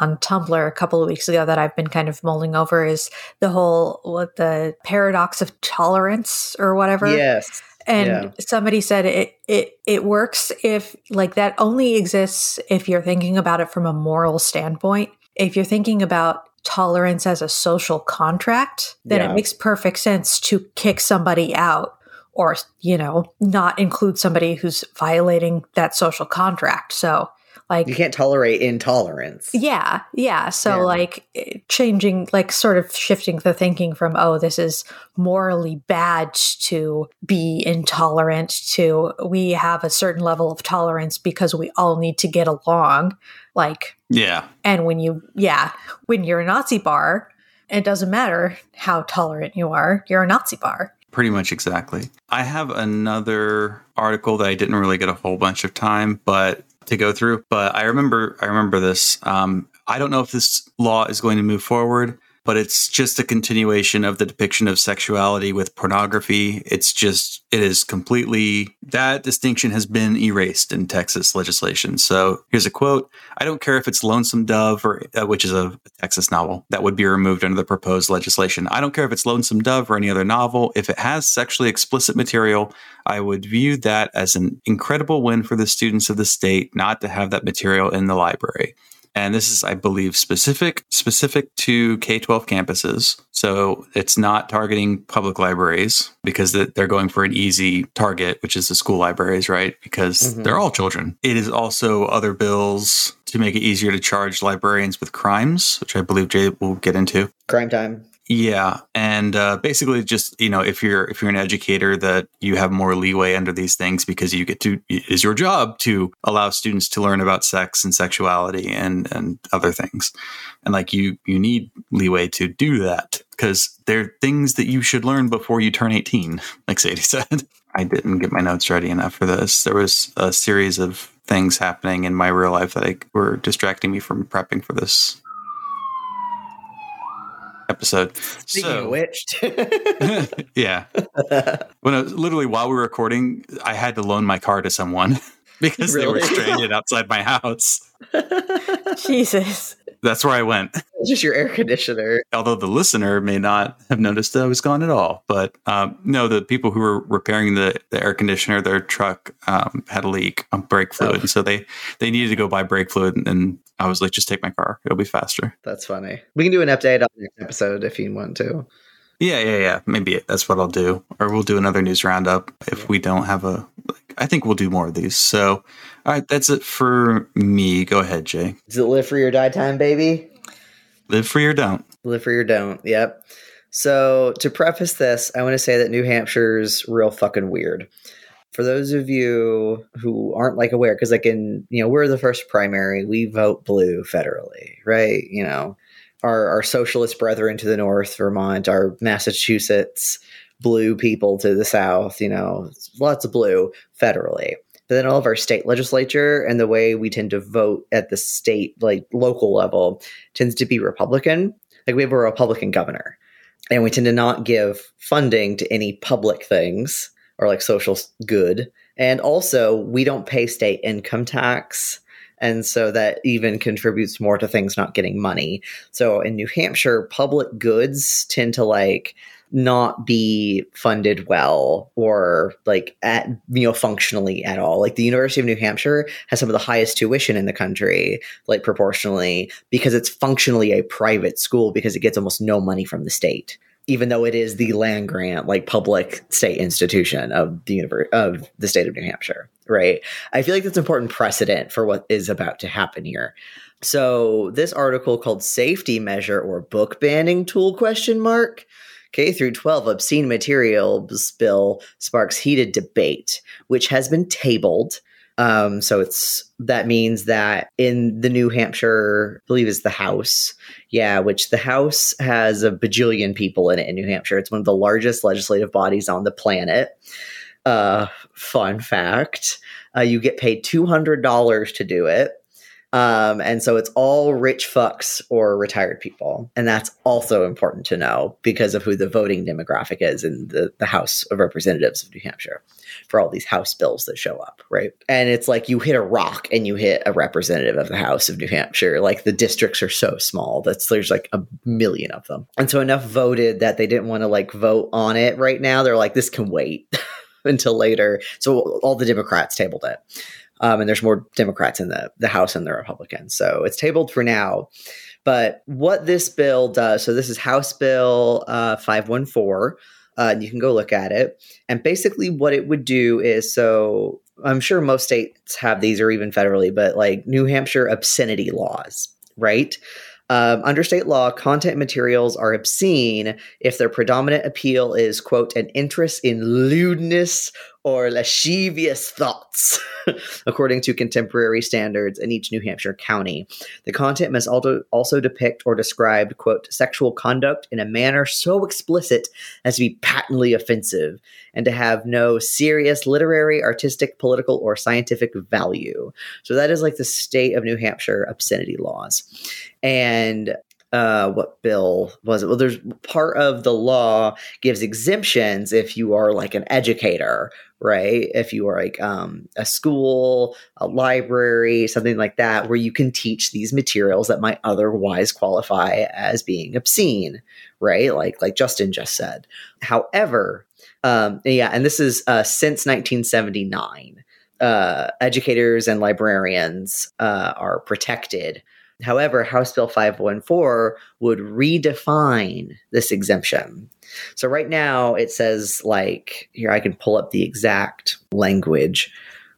B: on Tumblr a couple of weeks ago that I've been kind of mulling over is the whole what the paradox of tolerance or whatever.
A: yes.
B: And
A: Yeah.
B: somebody said it it it works if like that only exists if you're thinking about it from a moral standpoint. If you're thinking about tolerance as a social contract, then
A: Yeah.
B: it makes perfect sense to kick somebody out or, you know, not include somebody who's violating that social contract. So, like,
A: You can't tolerate intolerance.
B: yeah, yeah. So,
A: Yeah.
B: like, eh, changing, like, sort of shifting the thinking from, oh, this is morally bad to be intolerant to we have a certain level of tolerance because we all need to get along. Like,
C: Yeah.
B: and when you, yeah, when you're a Nazi bar, it doesn't matter how tolerant you are, you're a Nazi bar.
C: Pretty much exactly. I have another article that I didn't really get a whole bunch of time, but to go through. But I remember, I remember this. Um, I don't know if this law is going to move forward, but it's just a continuation of the depiction of sexuality with pornography. It's just, it is completely, that distinction has been erased in Texas legislation. So here's a quote I don't care if it's Lonesome Dove, or uh, which is a Texas novel that would be removed under the proposed legislation. I don't care if it's Lonesome Dove or any other novel. If it has sexually explicit material, I would view that as an incredible win for the students of the state not to have that material in the library and this is i believe specific specific to k-12 campuses so it's not targeting public libraries because they're going for an easy target which is the school libraries right because
A: Mhm.
C: they're all children it is also other bills to make it easier to charge librarians with crimes which i believe jay will get into
A: Crime time.
C: Yeah, and uh, basically, just you know, if you're if you're an educator, that you have more leeway under these things because you get to it is your job to allow students to learn about sex and sexuality and and other things, and like you you need leeway to do that because they're things that you should learn before you turn eighteen, like Sadie said. I didn't get my notes ready enough for this. There was a series of things happening in my real life that I, were distracting me from prepping for this episode.
A: Speaking
C: So-
A: of which,
C: yeah. When I was, literally while we were recording, I had to loan my car to someone because they were stranded outside my house.
B: Jesus.
C: That's where I went.
A: it's just your air conditioner.
C: Although the listener may not have noticed that I was gone at all. But um, no, the people who were repairing the, the air conditioner, their truck um, had a leak on brake fluid.
A: Oh.
C: And so they, they needed to go buy brake fluid. And, and I was like, just take my car. It'll be faster.
A: That's funny. We can do an update on the next episode if you want to.
C: Yeah, yeah, yeah. Maybe that's what I'll do, or we'll do another news roundup if we don't have a. Like, I think we'll do more of these. So, all right, that's it for me. Go ahead, Jay.
A: Does it live for your die time, baby?
C: Live free or don't.
A: Live for your don't. Yep. So to preface this, I want to say that New Hampshire's real fucking weird. For those of you who aren't like aware, because like in you know we're the first primary, we vote blue federally, right? You know, our our socialist brethren to the north, Vermont, our Massachusetts blue people to the south, you know, lots of blue federally. But then all of our state legislature and the way we tend to vote at the state, like local level, tends to be Republican. Like we have a Republican governor, and we tend to not give funding to any public things or like social good. And also, we don't pay state income tax. And so that even contributes more to things not getting money. So in New Hampshire, public goods tend to like not be funded well or like at you know functionally at all. Like the University of New Hampshire has some of the highest tuition in the country, like proportionally, because it's functionally a private school because it gets almost no money from the state. Even though it is the land grant, like public state institution of the univer- of the state of New Hampshire, right? I feel like that's important precedent for what is about to happen here. So this article called "Safety Measure or Book Banning Tool?" question mark K through 12 obscene materials bill sparks heated debate, which has been tabled. Um, so it's that means that in the New Hampshire, I believe is the House, yeah, which the House has a bajillion people in it in New Hampshire. It's one of the largest legislative bodies on the planet. Uh, fun fact: uh, you get paid two hundred dollars to do it. Um, and so it's all rich fucks or retired people. And that's also important to know because of who the voting demographic is in the, the House of Representatives of New Hampshire for all these House bills that show up, right? And it's like you hit a rock and you hit a representative of the House of New Hampshire. Like the districts are so small that there's like a million of them. And so enough voted that they didn't want to like vote on it right now. They're like, this can wait until later. So all the Democrats tabled it. Um, and there's more Democrats in the, the House than the Republicans. So it's tabled for now. But what this bill does, so this is House Bill uh, 514. Uh, you can go look at it. And basically, what it would do is so I'm sure most states have these or even federally, but like New Hampshire obscenity laws, right? Um, under state law, content materials are obscene if their predominant appeal is, quote, an interest in lewdness or lascivious thoughts, according to contemporary standards in each New Hampshire county. The content must also, also depict or describe, quote, sexual conduct in a manner so explicit as to be patently offensive and to have no serious literary, artistic, political, or scientific value. So that is like the state of New Hampshire obscenity laws. And uh, what bill was it? Well, there's part of the law gives exemptions if you are like an educator, right? If you are like um, a school, a library, something like that, where you can teach these materials that might otherwise qualify as being obscene, right? Like like Justin just said. However, um, yeah, and this is uh, since 1979. Uh, educators and librarians uh, are protected However, House Bill 514 would redefine this exemption. So right now it says like here I can pull up the exact language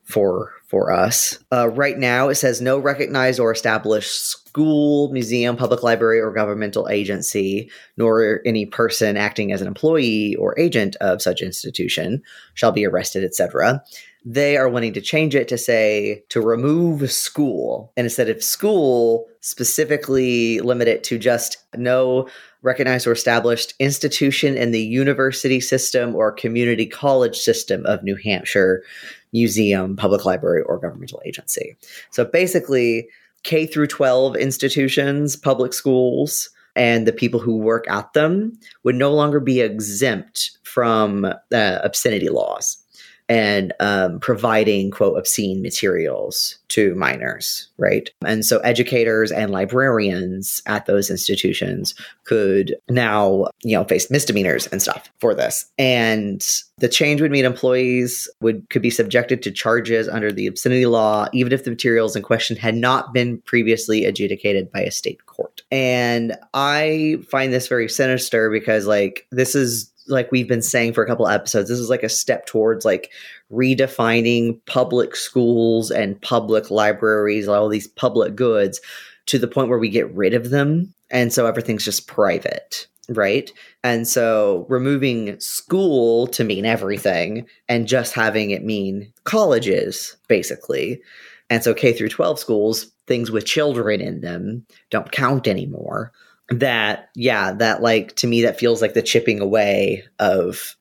A: for for us. Uh, right now it says no recognized or established school, museum, public library, or governmental agency, nor any person acting as an employee or agent of such institution shall be arrested, etc they are wanting to change it to say to remove school and instead of school specifically limit it to just no recognized or established institution in the university system or community college system of New Hampshire museum public library or governmental agency. So basically K through 12 institutions public schools and the people who work at them would no longer be exempt from uh, obscenity laws and um, providing quote obscene materials to minors right? And so educators and librarians at those institutions could now you know face misdemeanors and stuff for this. And the change would mean employees would could be subjected to charges under the obscenity law even if the materials in question had not been previously adjudicated by a state court. And i find this very sinister because like this is like we've been saying for a couple episodes, this is like a step towards like redefining public schools and public libraries, all these public goods to the point where we get rid of them. And so everything's just private, right? And so removing school to mean everything and just having it mean colleges, basically. And so K through 12 schools, things with children in them don't count anymore that yeah that like to me that feels like the chipping away of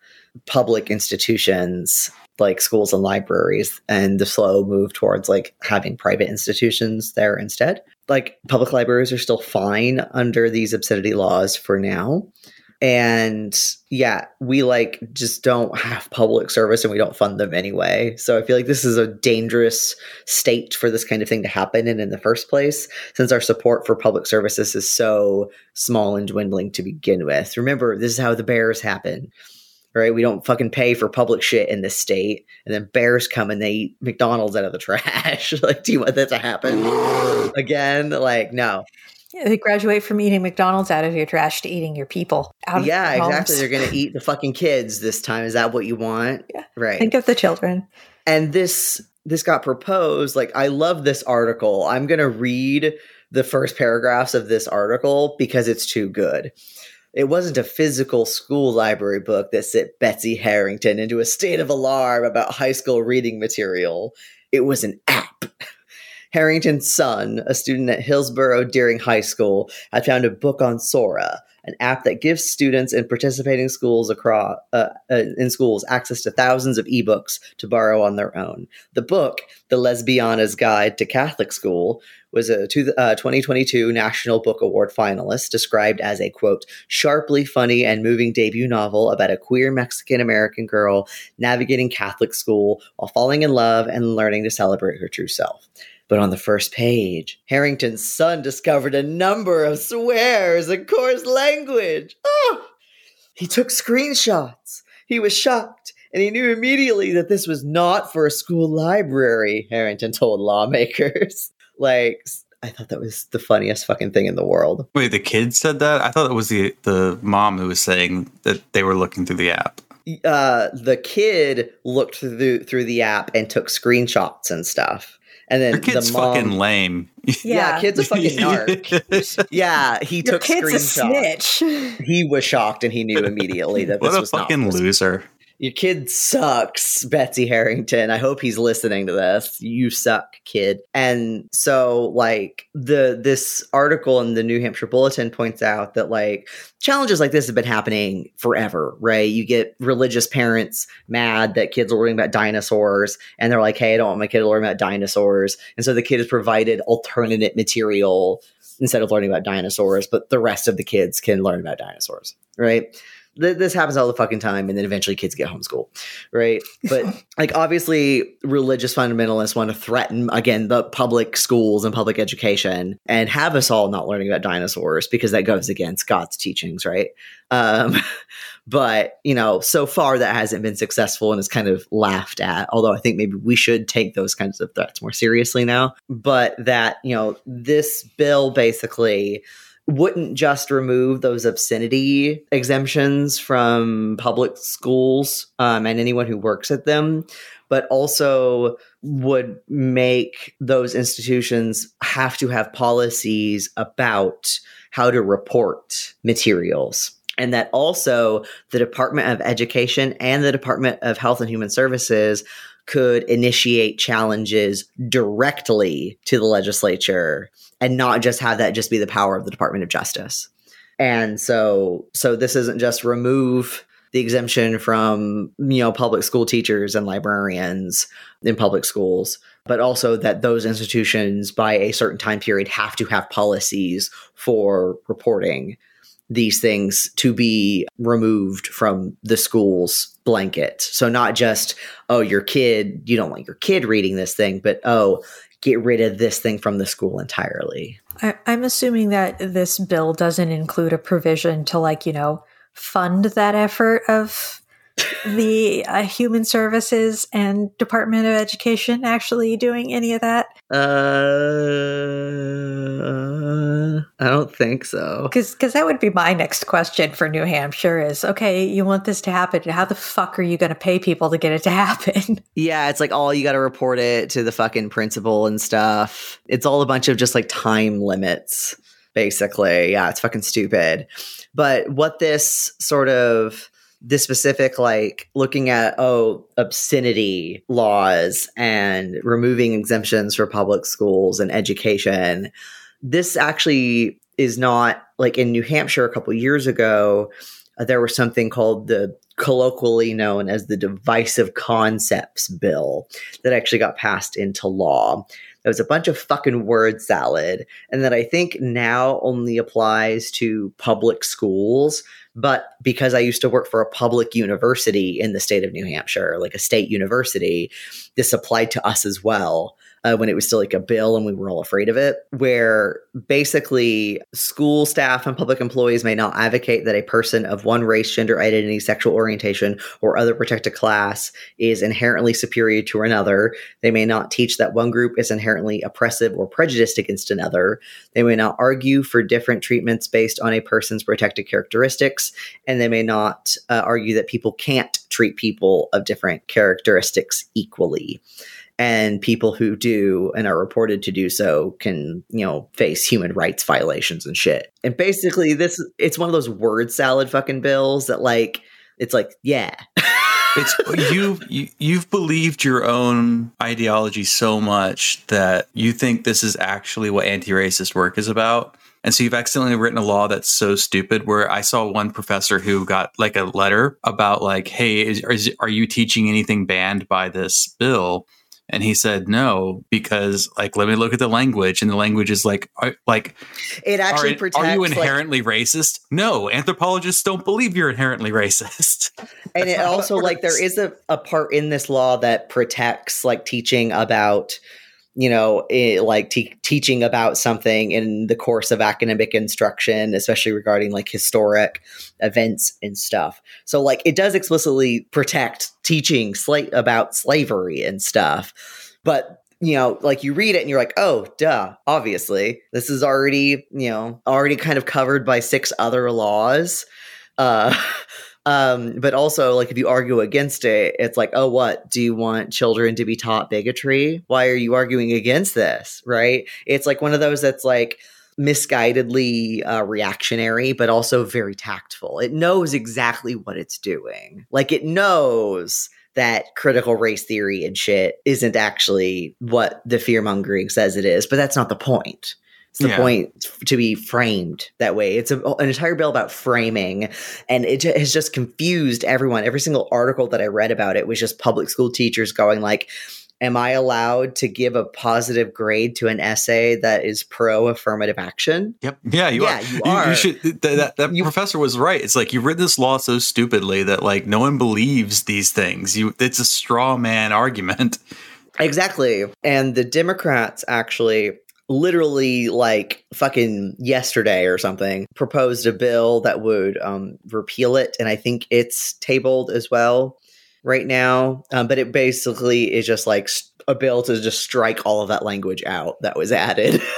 A: public institutions like schools and libraries and the slow move towards like having private institutions there instead. Like public libraries are still fine under these obscenity laws for now and yeah we like just don't have public service and we don't fund them anyway. So i feel like this is a dangerous state for this kind of thing to happen in in the first place since our support for public services is so small and dwindling to begin with. Remember this is how the bears happen right? We don't fucking pay for public shit in this state and then bears come and they eat mcdonald's out of the trash. Like do you want that to happen again? Like no
B: they graduate from eating McDonald's out of your trash to eating your people out
A: yeah, exactly. They're going to eat the fucking kids this time. Is that what you want?
B: Yeah.
A: Right.
B: Think of the children.
A: And this this got proposed. Like I love this article. I'm going to read the first paragraphs of this article because it's too good. It wasn't a physical school library book that sent Betsy Harrington into a state of alarm about high school reading material. It was an app. Harrington's son, a student at Hillsboro Deering High School, had found a book on Sora, an app that gives students in participating schools across uh, uh, in schools access to thousands of ebooks to borrow on their own. The book, The Lesbiana's Guide to Catholic School, was a uh, 2022 National Book Award finalist, described as a quote sharply funny and moving debut novel about a queer Mexican American girl navigating Catholic school while falling in love and learning to celebrate her true self. But on the first page, Harrington's son discovered a number of swears and coarse language. Oh! He took screenshots. He was shocked, and he knew immediately that this was not for a school library, Harrington told lawmakers. like, I thought that was the funniest fucking thing in the world.
C: Wait, the kid said that? I thought it was the the mom who was saying that they were looking through the app.
A: Uh, the kid looked through through the app and took screenshots and stuff. And then
C: Your kid's
A: the mom,
C: fucking lame.
A: yeah. kid's a fucking narc. Yeah, he
B: Your
A: took
B: kid's a
A: screenshots.
B: snitch.
A: He was shocked and he knew immediately that
C: what
A: this
C: a
A: was
C: fucking
A: supposed-
C: loser.
A: Your kid sucks, Betsy Harrington. I hope he's listening to this. You suck, kid. And so like the this article in the New Hampshire Bulletin points out that like challenges like this have been happening forever, right? You get religious parents mad that kids are learning about dinosaurs and they're like, "Hey, I don't want my kid to learn about dinosaurs." And so the kid is provided alternate material instead of learning about dinosaurs, but the rest of the kids can learn about dinosaurs, right? Th- This happens all the fucking time, and then eventually kids get homeschooled, right? But like, obviously, religious fundamentalists want to threaten again the public schools and public education, and have us all not learning about dinosaurs because that goes against God's teachings, right? Um, but you know, so far that hasn't been successful and is kind of laughed at. Although I think maybe we should take those kinds of threats more seriously now. But that you know, this bill basically wouldn't just remove those obscenity exemptions from public schools um, and anyone who works at them, but also would make those institutions have to have policies about how to report materials. And that also the Department of Education and the Department of Health and Human Services could initiate challenges directly to the legislature and not just have that just be the power of the Department of Justice. And so so this isn't just remove the exemption from you know public school teachers and librarians in public schools but also that those institutions by a certain time period have to have policies for reporting these things to be removed from the school's blanket. So not just, oh, your kid, you don't want your kid reading this thing, but oh, get rid of this thing from the school entirely.
B: I, I'm assuming that this bill doesn't include a provision to, like, you know, fund that effort of the uh, Human Services and Department of Education actually doing any of that.
A: Uh, I don't think so.
B: Because that would be my next question for New Hampshire is okay, you want this to happen. How the fuck are you going to pay people to get it to happen?
A: Yeah, it's like all you got to report it to the fucking principal and stuff. It's all a bunch of just like time limits, basically. Yeah, it's fucking stupid. But what this sort of this specific like looking at oh obscenity laws and removing exemptions for public schools and education. This actually is not like in new hampshire a couple years ago uh, there was something called the colloquially known as the divisive concepts bill that actually got passed into law. It was a bunch of fucking word salad and that i think now only applies to public schools but because I used to work for a public university in the state of New Hampshire, like a state university, this applied to us as well. Uh, when it was still like a bill and we were all afraid of it, where basically school staff and public employees may not advocate that a person of one race, gender identity, sexual orientation, or other protected class is inherently superior to another. They may not teach that one group is inherently oppressive or prejudiced against another. They may not argue for different treatments based on a person's protected characteristics, and they may not uh, argue that people can't treat people of different characteristics equally and people who do and are reported to do so can you know face human rights violations and shit. And basically this it's one of those word salad fucking bills that like it's like yeah.
C: It's you, you you've believed your own ideology so much that you think this is actually what anti-racist work is about. And so you've accidentally written a law that's so stupid where I saw one professor who got like a letter about like, hey, is, is, are you teaching anything banned by this bill? And he said no because like let me look at the language and the language is like are, like
A: it actually
C: are,
A: protects
C: are you
A: like-
C: inherently racist? No, anthropologists don't believe you're inherently racist.
A: and it
C: That's not how
A: also
C: it
A: like there is a, a part in this law that protects like teaching about you know eh, like te- teaching about something in the course of academic instruction especially regarding like historic events and stuff so like it does explicitly protect teaching sla- about slavery and stuff but you know, like you read it and you're like, oh, duh, obviously. This is already, you know, already kind of covered by six other laws. Uh, um, but also, like, if you argue against it, it's like, oh, what? Do you want children to be taught bigotry? Why are you arguing against this? Right? It's like one of those that's like, misguidedly uh, reactionary, but also very tactful. It knows exactly what it's doing. Like it knows that critical race theory and shit isn't actually what the fear mongering says it is, but that's not the point. It's the
C: Yeah.
A: point to be framed that way. It's a, an entire bill about framing, and it has just confused everyone. Every single article that I read about it was just public school teachers going like, "Am I allowed to give a positive grade to an essay that is pro affirmative action?"
C: Yep. Yeah, you
A: Yeah,
C: are.
A: you are.
C: should. Th- that that
A: You-
C: professor was right. It's like you've written this law so stupidly that like no one believes these things. You, it's a straw man argument.
A: Exactly. And the Democrats actually literally like fucking yesterday or something proposed a bill that would um, repeal it and i think it's tabled as well right now um, but it basically is just like a bill to just strike all of that language out that was added.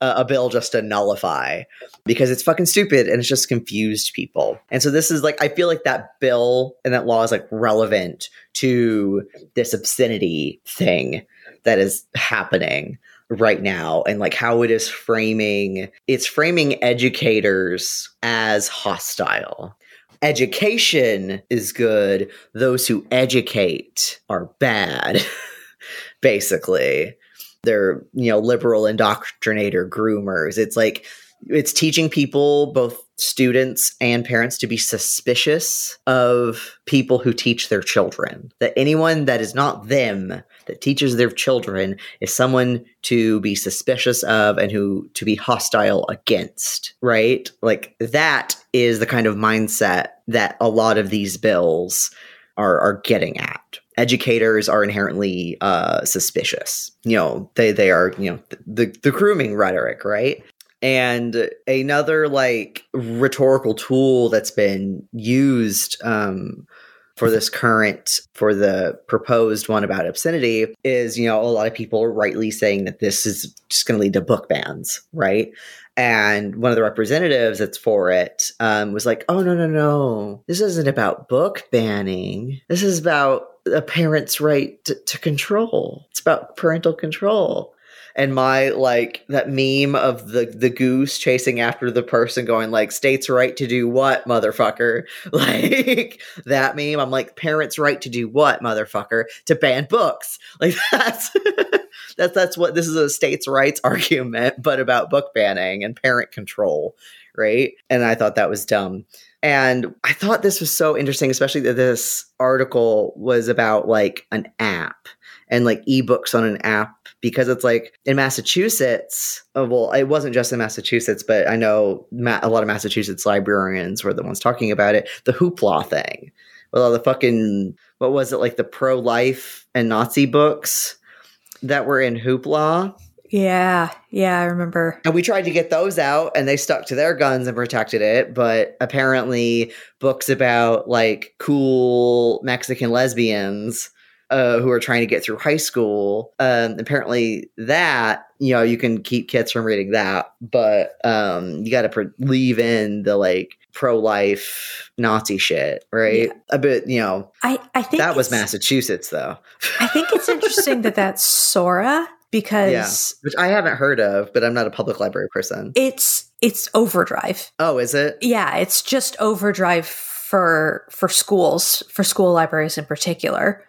A: A, a bill just to nullify because it's fucking stupid and it's just confused people. And so this is like i feel like that bill and that law is like relevant to this obscenity thing that is happening right now and like how it is framing it's framing educators as hostile. Education is good. Those who educate are bad basically. They're you know liberal indoctrinator groomers. It's like it's teaching people both students and parents to be suspicious of people who teach their children. That anyone that is not them that teaches their children is someone to be suspicious of and who to be hostile against right? Like that is the kind of mindset that a lot of these bills are are getting at. Educators are inherently uh suspicious. You know they they are you know the the grooming rhetoric right? And another like rhetorical tool that's been used um for this current for the proposed one about obscenity is you know a lot of people are rightly saying that this is just going to lead to book bans right? And one of the representatives that's for it um, was like oh no no no. This isn't about book banning. This is about a parent's right to, to control. It's about parental control and my like that meme of the the goose chasing after the person going like states right to do what motherfucker? Like that meme i'm like parents right to do what motherfucker? To ban books. Like that's that's that's what this is a states rights argument but about book banning and parent control right? And i thought that was dumb. And i thought this was so interesting especially that this article was about like an app and like ebooks on an app because it's like in Massachusetts. Oh, well, it wasn't just in Massachusetts, but I know ma- a lot of Massachusetts librarians were the ones talking about it. The hoopla thing, with all the fucking what was it like the pro life and Nazi books that were in hoopla.
B: Yeah, yeah, I remember.
A: And we tried to get those out and they stuck to their guns and protected it. But apparently, books about like cool Mexican lesbians uh, who are trying to get through high school, um, apparently, that, you know, you can keep kids from reading that. But um, you got to pre- leave in the like pro life Nazi shit, right? A bit, you know,
B: I I think
A: that was Massachusetts though.
B: I think it's interesting that that's Sora because
A: Yeah. Which I haven't heard of, but I'm not a public library person.
B: it's it's overdrive.
A: Oh, is it?
B: Yeah, it's just overdrive for for schools, for school libraries in particular.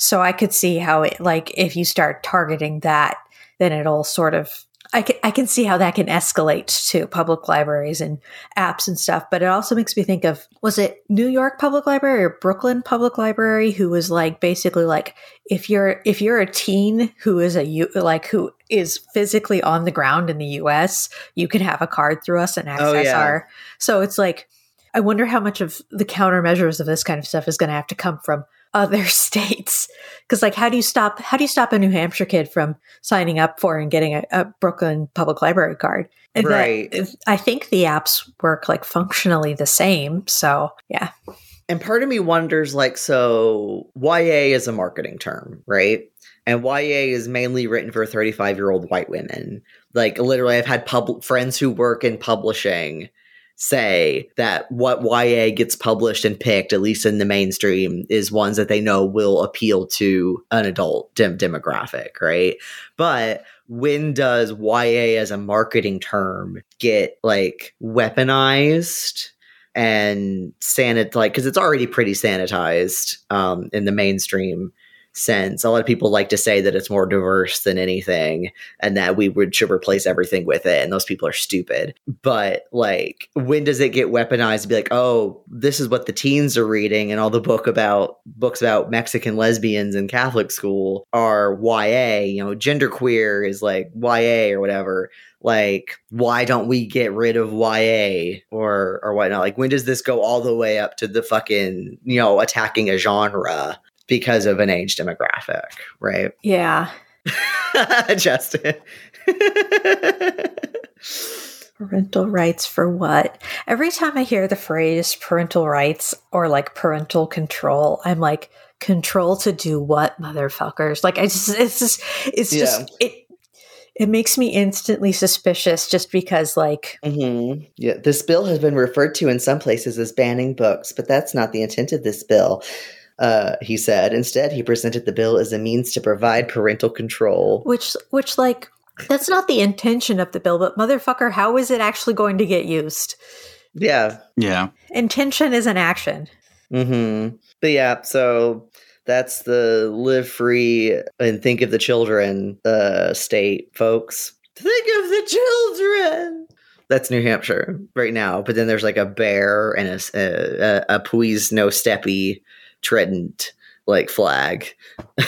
B: So I could see how it like if you start targeting that, then it'll sort of I can I can see how that can escalate to public libraries and apps and stuff. But it also makes me think of was it New York Public Library or Brooklyn Public Library who was like basically like if you're if you're a teen who is a like who is physically on the ground in the US, you can have a card through us and oh, access
A: Oh, yeah.
B: our so it's like I wonder how much of the countermeasures of this kind of stuff is going to have to come from other states because like how do you stop how do you stop a new hampshire kid from signing up for and getting a, a brooklyn public library card And that-
A: Right.
B: i think the apps work like functionally the same so yeah
A: And part of me wonders like, so YA is a marketing term, right? and YA is mainly written for 35 year old white women. Like literally, I've had pub- friends who work in publishing say that what YA gets published and picked, at least in the mainstream, is ones that they know will appeal to an adult dem- demographic, right? But when does YA as a marketing term get like weaponized and sanit like because it's already pretty sanitized um, in the mainstream sense. A lot of people like to say that it's more diverse than anything and that we would should replace everything with it. And those people are stupid. But like, when does it get weaponized to be like, oh, this is what the teens are reading and all the book about books about Mexican lesbians in Catholic school are YA, you know, genderqueer is like YA or whatever like why don't we get rid of YA or or whatnot? Like when does this go all the way up to the fucking you know attacking a genre because of an age demographic, right?
B: Yeah.
A: Justin.
B: Parental rights for what? Every time I hear the phrase parental rights or like parental control, I'm like, control to do what, motherfuckers? Like, I just, it's just, it's
A: Yeah.
B: just, it, it makes me instantly suspicious just because, like,
A: hmm Yeah, this bill has been referred to in some places as banning books, but that's not the intent of this bill. Uh, he said. Instead, he presented the bill as a means to provide parental control.
B: which, which, like, that's not the intention of the bill, but motherfucker, how is it actually going to get used?
A: Yeah,
C: Yeah.
B: Intention is an action.
A: Mm-hmm. But yeah, so that's the live free and think of the children uh, state, folks. Think of the children. That's New Hampshire right now. But then there's like a bear and a puis no steppy trident like flag.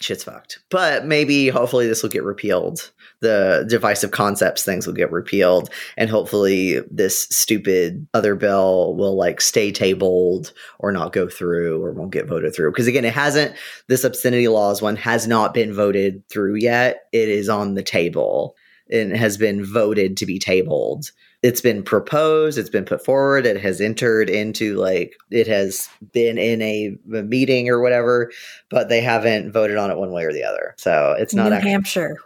A: Shit's fucked. But maybe, hopefully, this will get repealed. The divisive concepts things will get repealed, and hopefully, this stupid other bill will like stay tabled or not go through or won't get voted through. Because again, it hasn't. This obscenity laws one has not been voted through yet. It is on the table and has been voted to be tabled it's been proposed it's been put forward it has entered into like it has been in a, a meeting or whatever but they haven't voted on it one way or the other. So it's not
B: New
A: actually
B: Hampshire,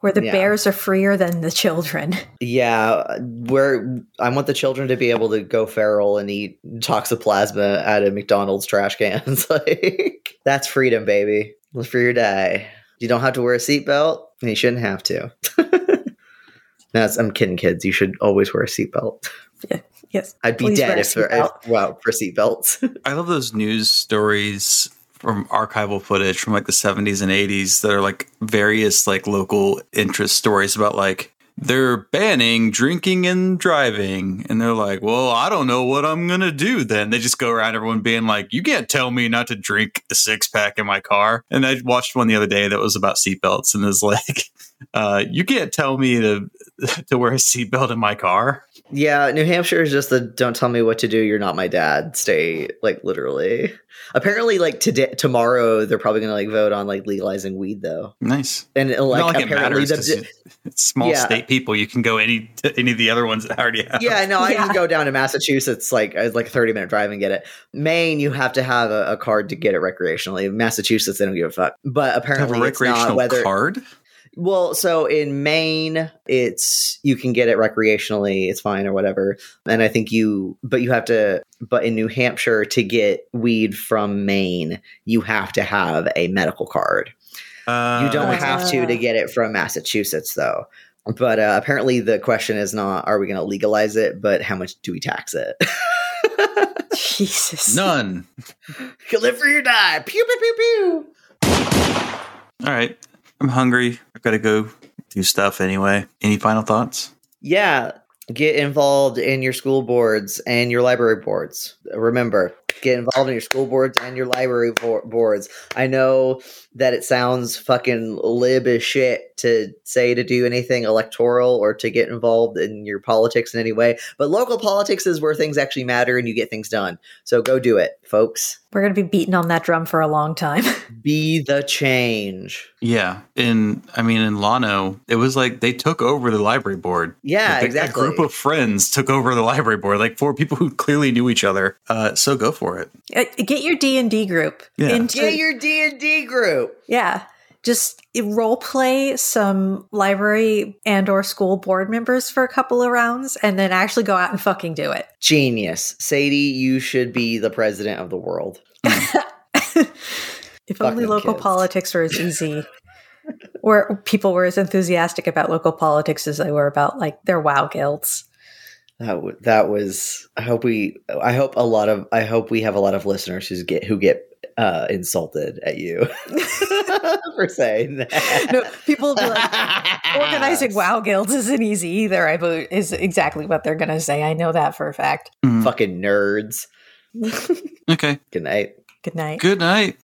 B: where the
A: Yeah.
B: bears are freer than the children.
A: yeah where i want the children to be able to go feral and eat toxoplasma out of mcdonald's trash cans. Like that's freedom baby. Live free or die you don't have to wear a seatbelt and you shouldn't have to no, it's- i'm kidding kids you should always wear a seatbelt Yeah.
B: Yes.
A: I'd be
B: Please
A: dead
B: a
A: if, if
B: seatbelt.
A: wow for seatbelts.
C: I love those news stories from archival footage from like the 70s and 80s that are like various like local interest stories about like they're banning drinking and driving and they're like well i don't know what i'm gonna do then they just go around everyone being like you can't tell me not to drink a six pack in my car and i watched one the other day that was about seatbelts and is like uh, you can't tell me to to wear a seatbelt in my car
A: yeah, New Hampshire is just the don't tell me what to do, you're not my dad state, like literally. Apparently, like today tomorrow they're probably gonna like vote on like legalizing weed though.
C: nice
A: And uh, like,
C: Not like it
A: apparently
C: matters.
A: the,
C: 'cause it's small
A: Yeah.
C: state people. You can go any to any of the other ones that I already have.
A: Yeah, no, I
B: Yeah.
A: can go down to Massachusetts like it's like a 30 minute drive and get it. Maine, you have to have a, a card to get it recreationally. Massachusetts, they don't give a fuck. But
C: have
A: apparently,
C: a
A: it's not
C: recreational
A: whether
C: card.
A: Well, so in Maine, it's you can get it recreationally, it's fine or whatever. And I think you, but you have to, but in New Hampshire, to get weed from Maine, you have to have a medical card.
C: Uh,
A: you don't
B: Uh,
A: have to to get it from Massachusetts, though. But uh, apparently, the question is not are we going to legalize it, but how much do we tax it?
B: Jesus.
C: none.
A: you live for your die. Pew, pew, pew, pew.
C: All right, I'm hungry. I've got to go do stuff anyway. Any final thoughts?
A: Yeah, get involved in your school boards and your library boards. Remember, get involved in your school boards and your library bo- boards. I know that it sounds fucking lib as shit to say to do anything electoral or to get involved in your politics in any way, but local politics is where things actually matter and you get things done. So go do it, folks.
B: We're going to be beating on that drum for a long time.
A: Be the change.
C: Yeah, in I mean in Llano, it was like they took over the library board.
A: Yeah,
C: Like, a-
A: exactly.
C: A group of friends took over the library board, like four people who clearly knew each other. Uh, so go for for it.
B: Uh, Get your D and D group
C: Yeah.
B: into
A: Get your D and D group.
B: yeah. Just role play some library and or school board members for a couple of rounds, and then actually go out and fucking do it.
A: Genius, Sadie. You should be the president of the world.
B: If only local
A: kids.
B: politics were as easy, where people were as enthusiastic about local politics as they were about like their WoW guilds.
A: That w- that was. I hope we. I hope a lot of. I hope we have a lot of listeners who get who get uh, insulted at you for saying that.
B: No, people will be like, organizing WoW guilds isn't easy either. I believe is exactly what they're going to say. I know that for a fact.
C: Mhm.
A: Fucking nerds.
C: Okay.
A: Good night.
B: Good night.
C: Good night.